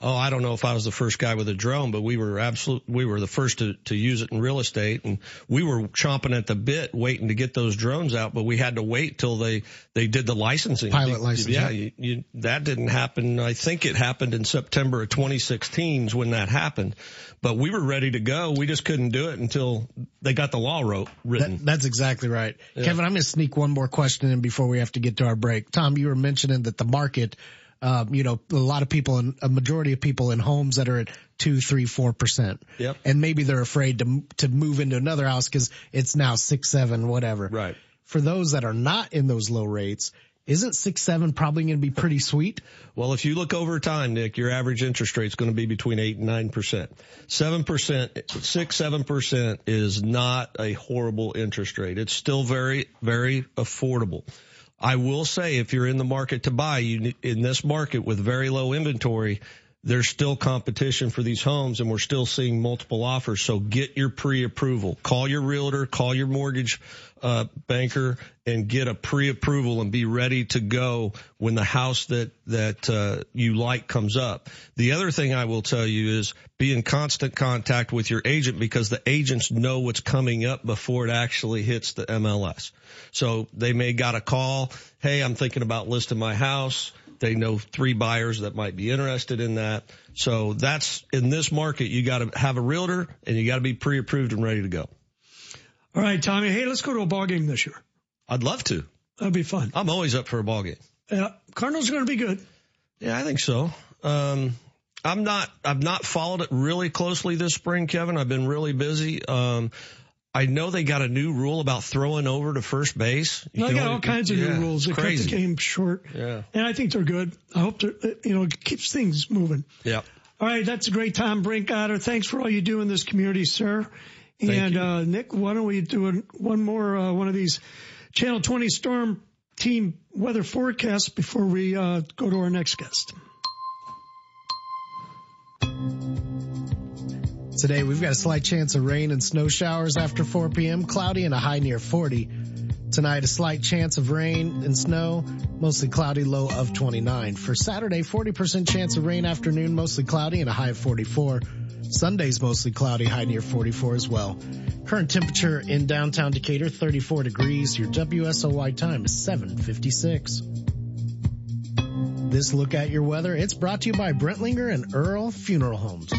oh, I don't know if I was the first guy with a drone, but we were absolute, we were the first to, to use it in real estate and we were chomping at the bit waiting to get those drones out, but we had to wait till they, they did the licensing. Pilot license. Yeah. You, you, that didn't happen. I think it happened in September of 2016 when that happened, but we were ready to go. We just couldn't do it until they got the law wrote, written. That, that's exactly right. Yeah. Kevin, I'm going to sneak one more question in before we have to get to our break. Tom, you were mentioning that the market um, you know, a lot of people and a majority of people in homes that are at two, three, four percent. Yep. And maybe they're afraid to to move into another house because it's now six, seven, whatever. Right. For those that are not in those low rates, isn't six seven probably going to be pretty sweet? Well, if you look over time, Nick, your average interest rate is going to be between eight and nine percent. Seven percent, six seven percent is not a horrible interest rate. It's still very very affordable. I will say if you're in the market to buy, you in this market with very low inventory, there's still competition for these homes and we're still seeing multiple offers. So get your pre-approval. Call your realtor, call your mortgage uh, banker and get a pre-approval and be ready to go when the house that that uh, you like comes up. The other thing I will tell you is be in constant contact with your agent because the agents know what's coming up before it actually hits the MLS. So they may got a call, "Hey, I'm thinking about listing my house." They know three buyers that might be interested in that. So that's in this market, you got to have a realtor and you got to be pre-approved and ready to go. All right, Tommy. Hey, let's go to a ball game this year. I'd love to. That'd be fun. I'm always up for a ball game. Yeah, Cardinals are going to be good. Yeah, I think so. Um, I'm not. I've not followed it really closely this spring, Kevin. I've been really busy. Um, I know they got a new rule about throwing over to first base. You they got all kinds of yeah, new rules. They crazy. cut the game short. Yeah. And I think they're good. I hope they're, you know, it keeps things moving. Yeah. All right. That's a great Tom Brinkoetter. Thanks for all you do in this community, sir. And uh, Nick, why don't we do one more uh, one of these Channel 20 Storm Team weather forecasts before we uh, go to our next guest. Today we've got a slight chance of rain and snow showers after 4 p.m. Cloudy and a high near 40. Tonight a slight chance of rain and snow, mostly cloudy, low of 29. For Saturday, 40% chance of rain afternoon, mostly cloudy and a high of 44. Sunday's mostly cloudy, high near 44 as well. Current temperature in downtown Decatur, 34 degrees. Your WSOY time is 756. This look at your weather, it's brought to you by Brintlinger and Earl Funeral Homes.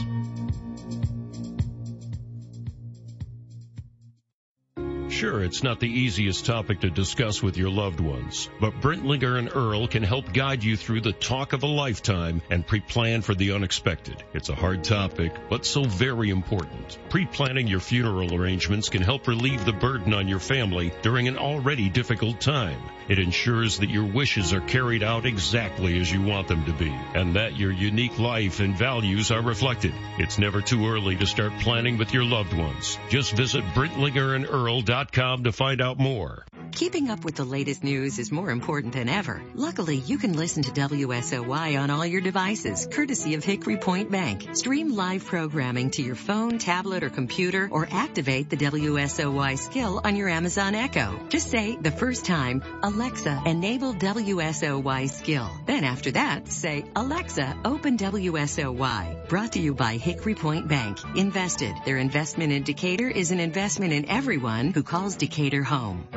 Sure, it's not the easiest topic to discuss with your loved ones, but Brintlinger and Earl can help guide you through the talk of a lifetime and pre-plan for the unexpected. It's a hard topic, but so very important. Pre-planning your funeral arrangements can help relieve the burden on your family during an already difficult time. It ensures that your wishes are carried out exactly as you want them to be, and that your unique life and values are reflected. It's never too early to start planning with your loved ones. Just visit BrintlingerandEarl.com to find out more. Keeping up with the latest news is more important than ever. Luckily, you can listen to WSOY on all your devices, courtesy of Hickory Point Bank. Stream live programming to your phone, tablet, or computer, or activate the WSOY skill on your Amazon Echo. Just say the first time, Alexa, enable WSOY skill. Then after that, say, Alexa, open WSOY. Brought to you by Hickory Point Bank. Invested. Their investment in Decatur is an investment in everyone who calls Decatur home.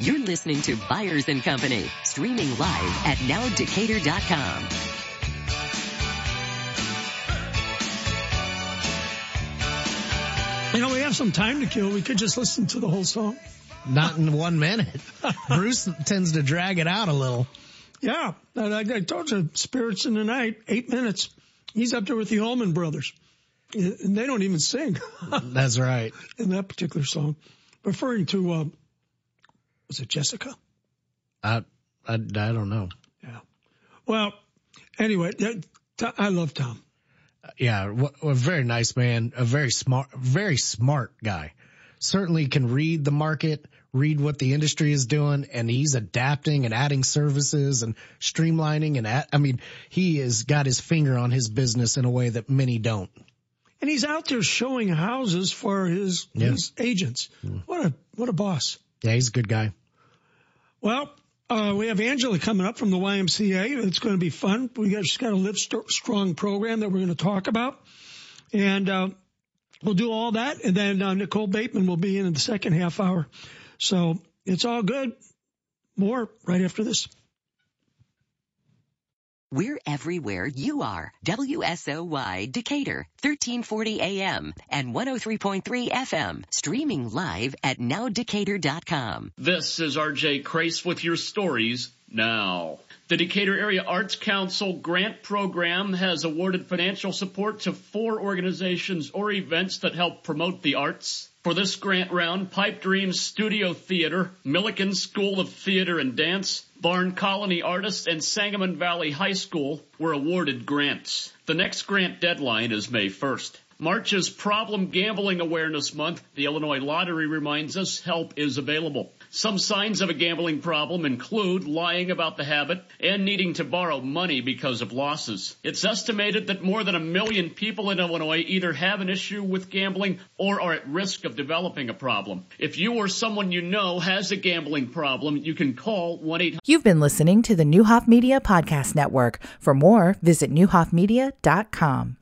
You're listening to Byers and Company, streaming live at nowdecatur.com. You know, we have some time to kill. We could just listen to the whole song. Not in one minute. Bruce tends to drag it out a little. Yeah. I, I told you, Spirits in the Night, eight minutes. He's up there with the Allman Brothers. And they don't even sing. That's right. In that particular song. Referring to, uh, was it Jessica? I, I, I don't know. Yeah. Well, anyway, I love Tom. Yeah, a very nice man, a very smart, very smart guy. Certainly can read the market, read what the industry is doing, and he's adapting and adding services and streamlining and add, I mean, he has got his finger on his business in a way that many don't. And he's out there showing houses for his, yeah. his agents. Mm. What a, what a boss. Yeah, he's a good guy. Well, Uh, we have Angela coming up from the YMCA. It's going to be fun. We got, just got a Live Strong program that we're going to talk about. And, uh, we'll do all that. And then, uh, Nicole Bateman will be in in the second half hour. So it's all good. More right after this. We're everywhere you are. WSOY Decatur, 1340 AM and 103.3 FM. Streaming live at nowdecatur.com. This is RJ Crace with your stories now. The Decatur Area Arts Council grant program has awarded financial support to four organizations or events that help promote the arts. For this grant round, Pipe Dreams Studio Theater, Millikin School of Theater and Dance, Barn Colony Artists, and Sangamon Valley High School were awarded grants. The next grant deadline is May 1st. March is Problem Gambling Awareness Month. The Illinois Lottery reminds us help is available. Some signs of a gambling problem include lying about the habit and needing to borrow money because of losses. It's estimated that more than a million people in Illinois either have an issue with gambling or are at risk of developing a problem. If you or someone you know has a gambling problem, you can call 1 800. You've been listening to the Neuhoff Media Podcast Network. For more, visit neuhoffmedia.com.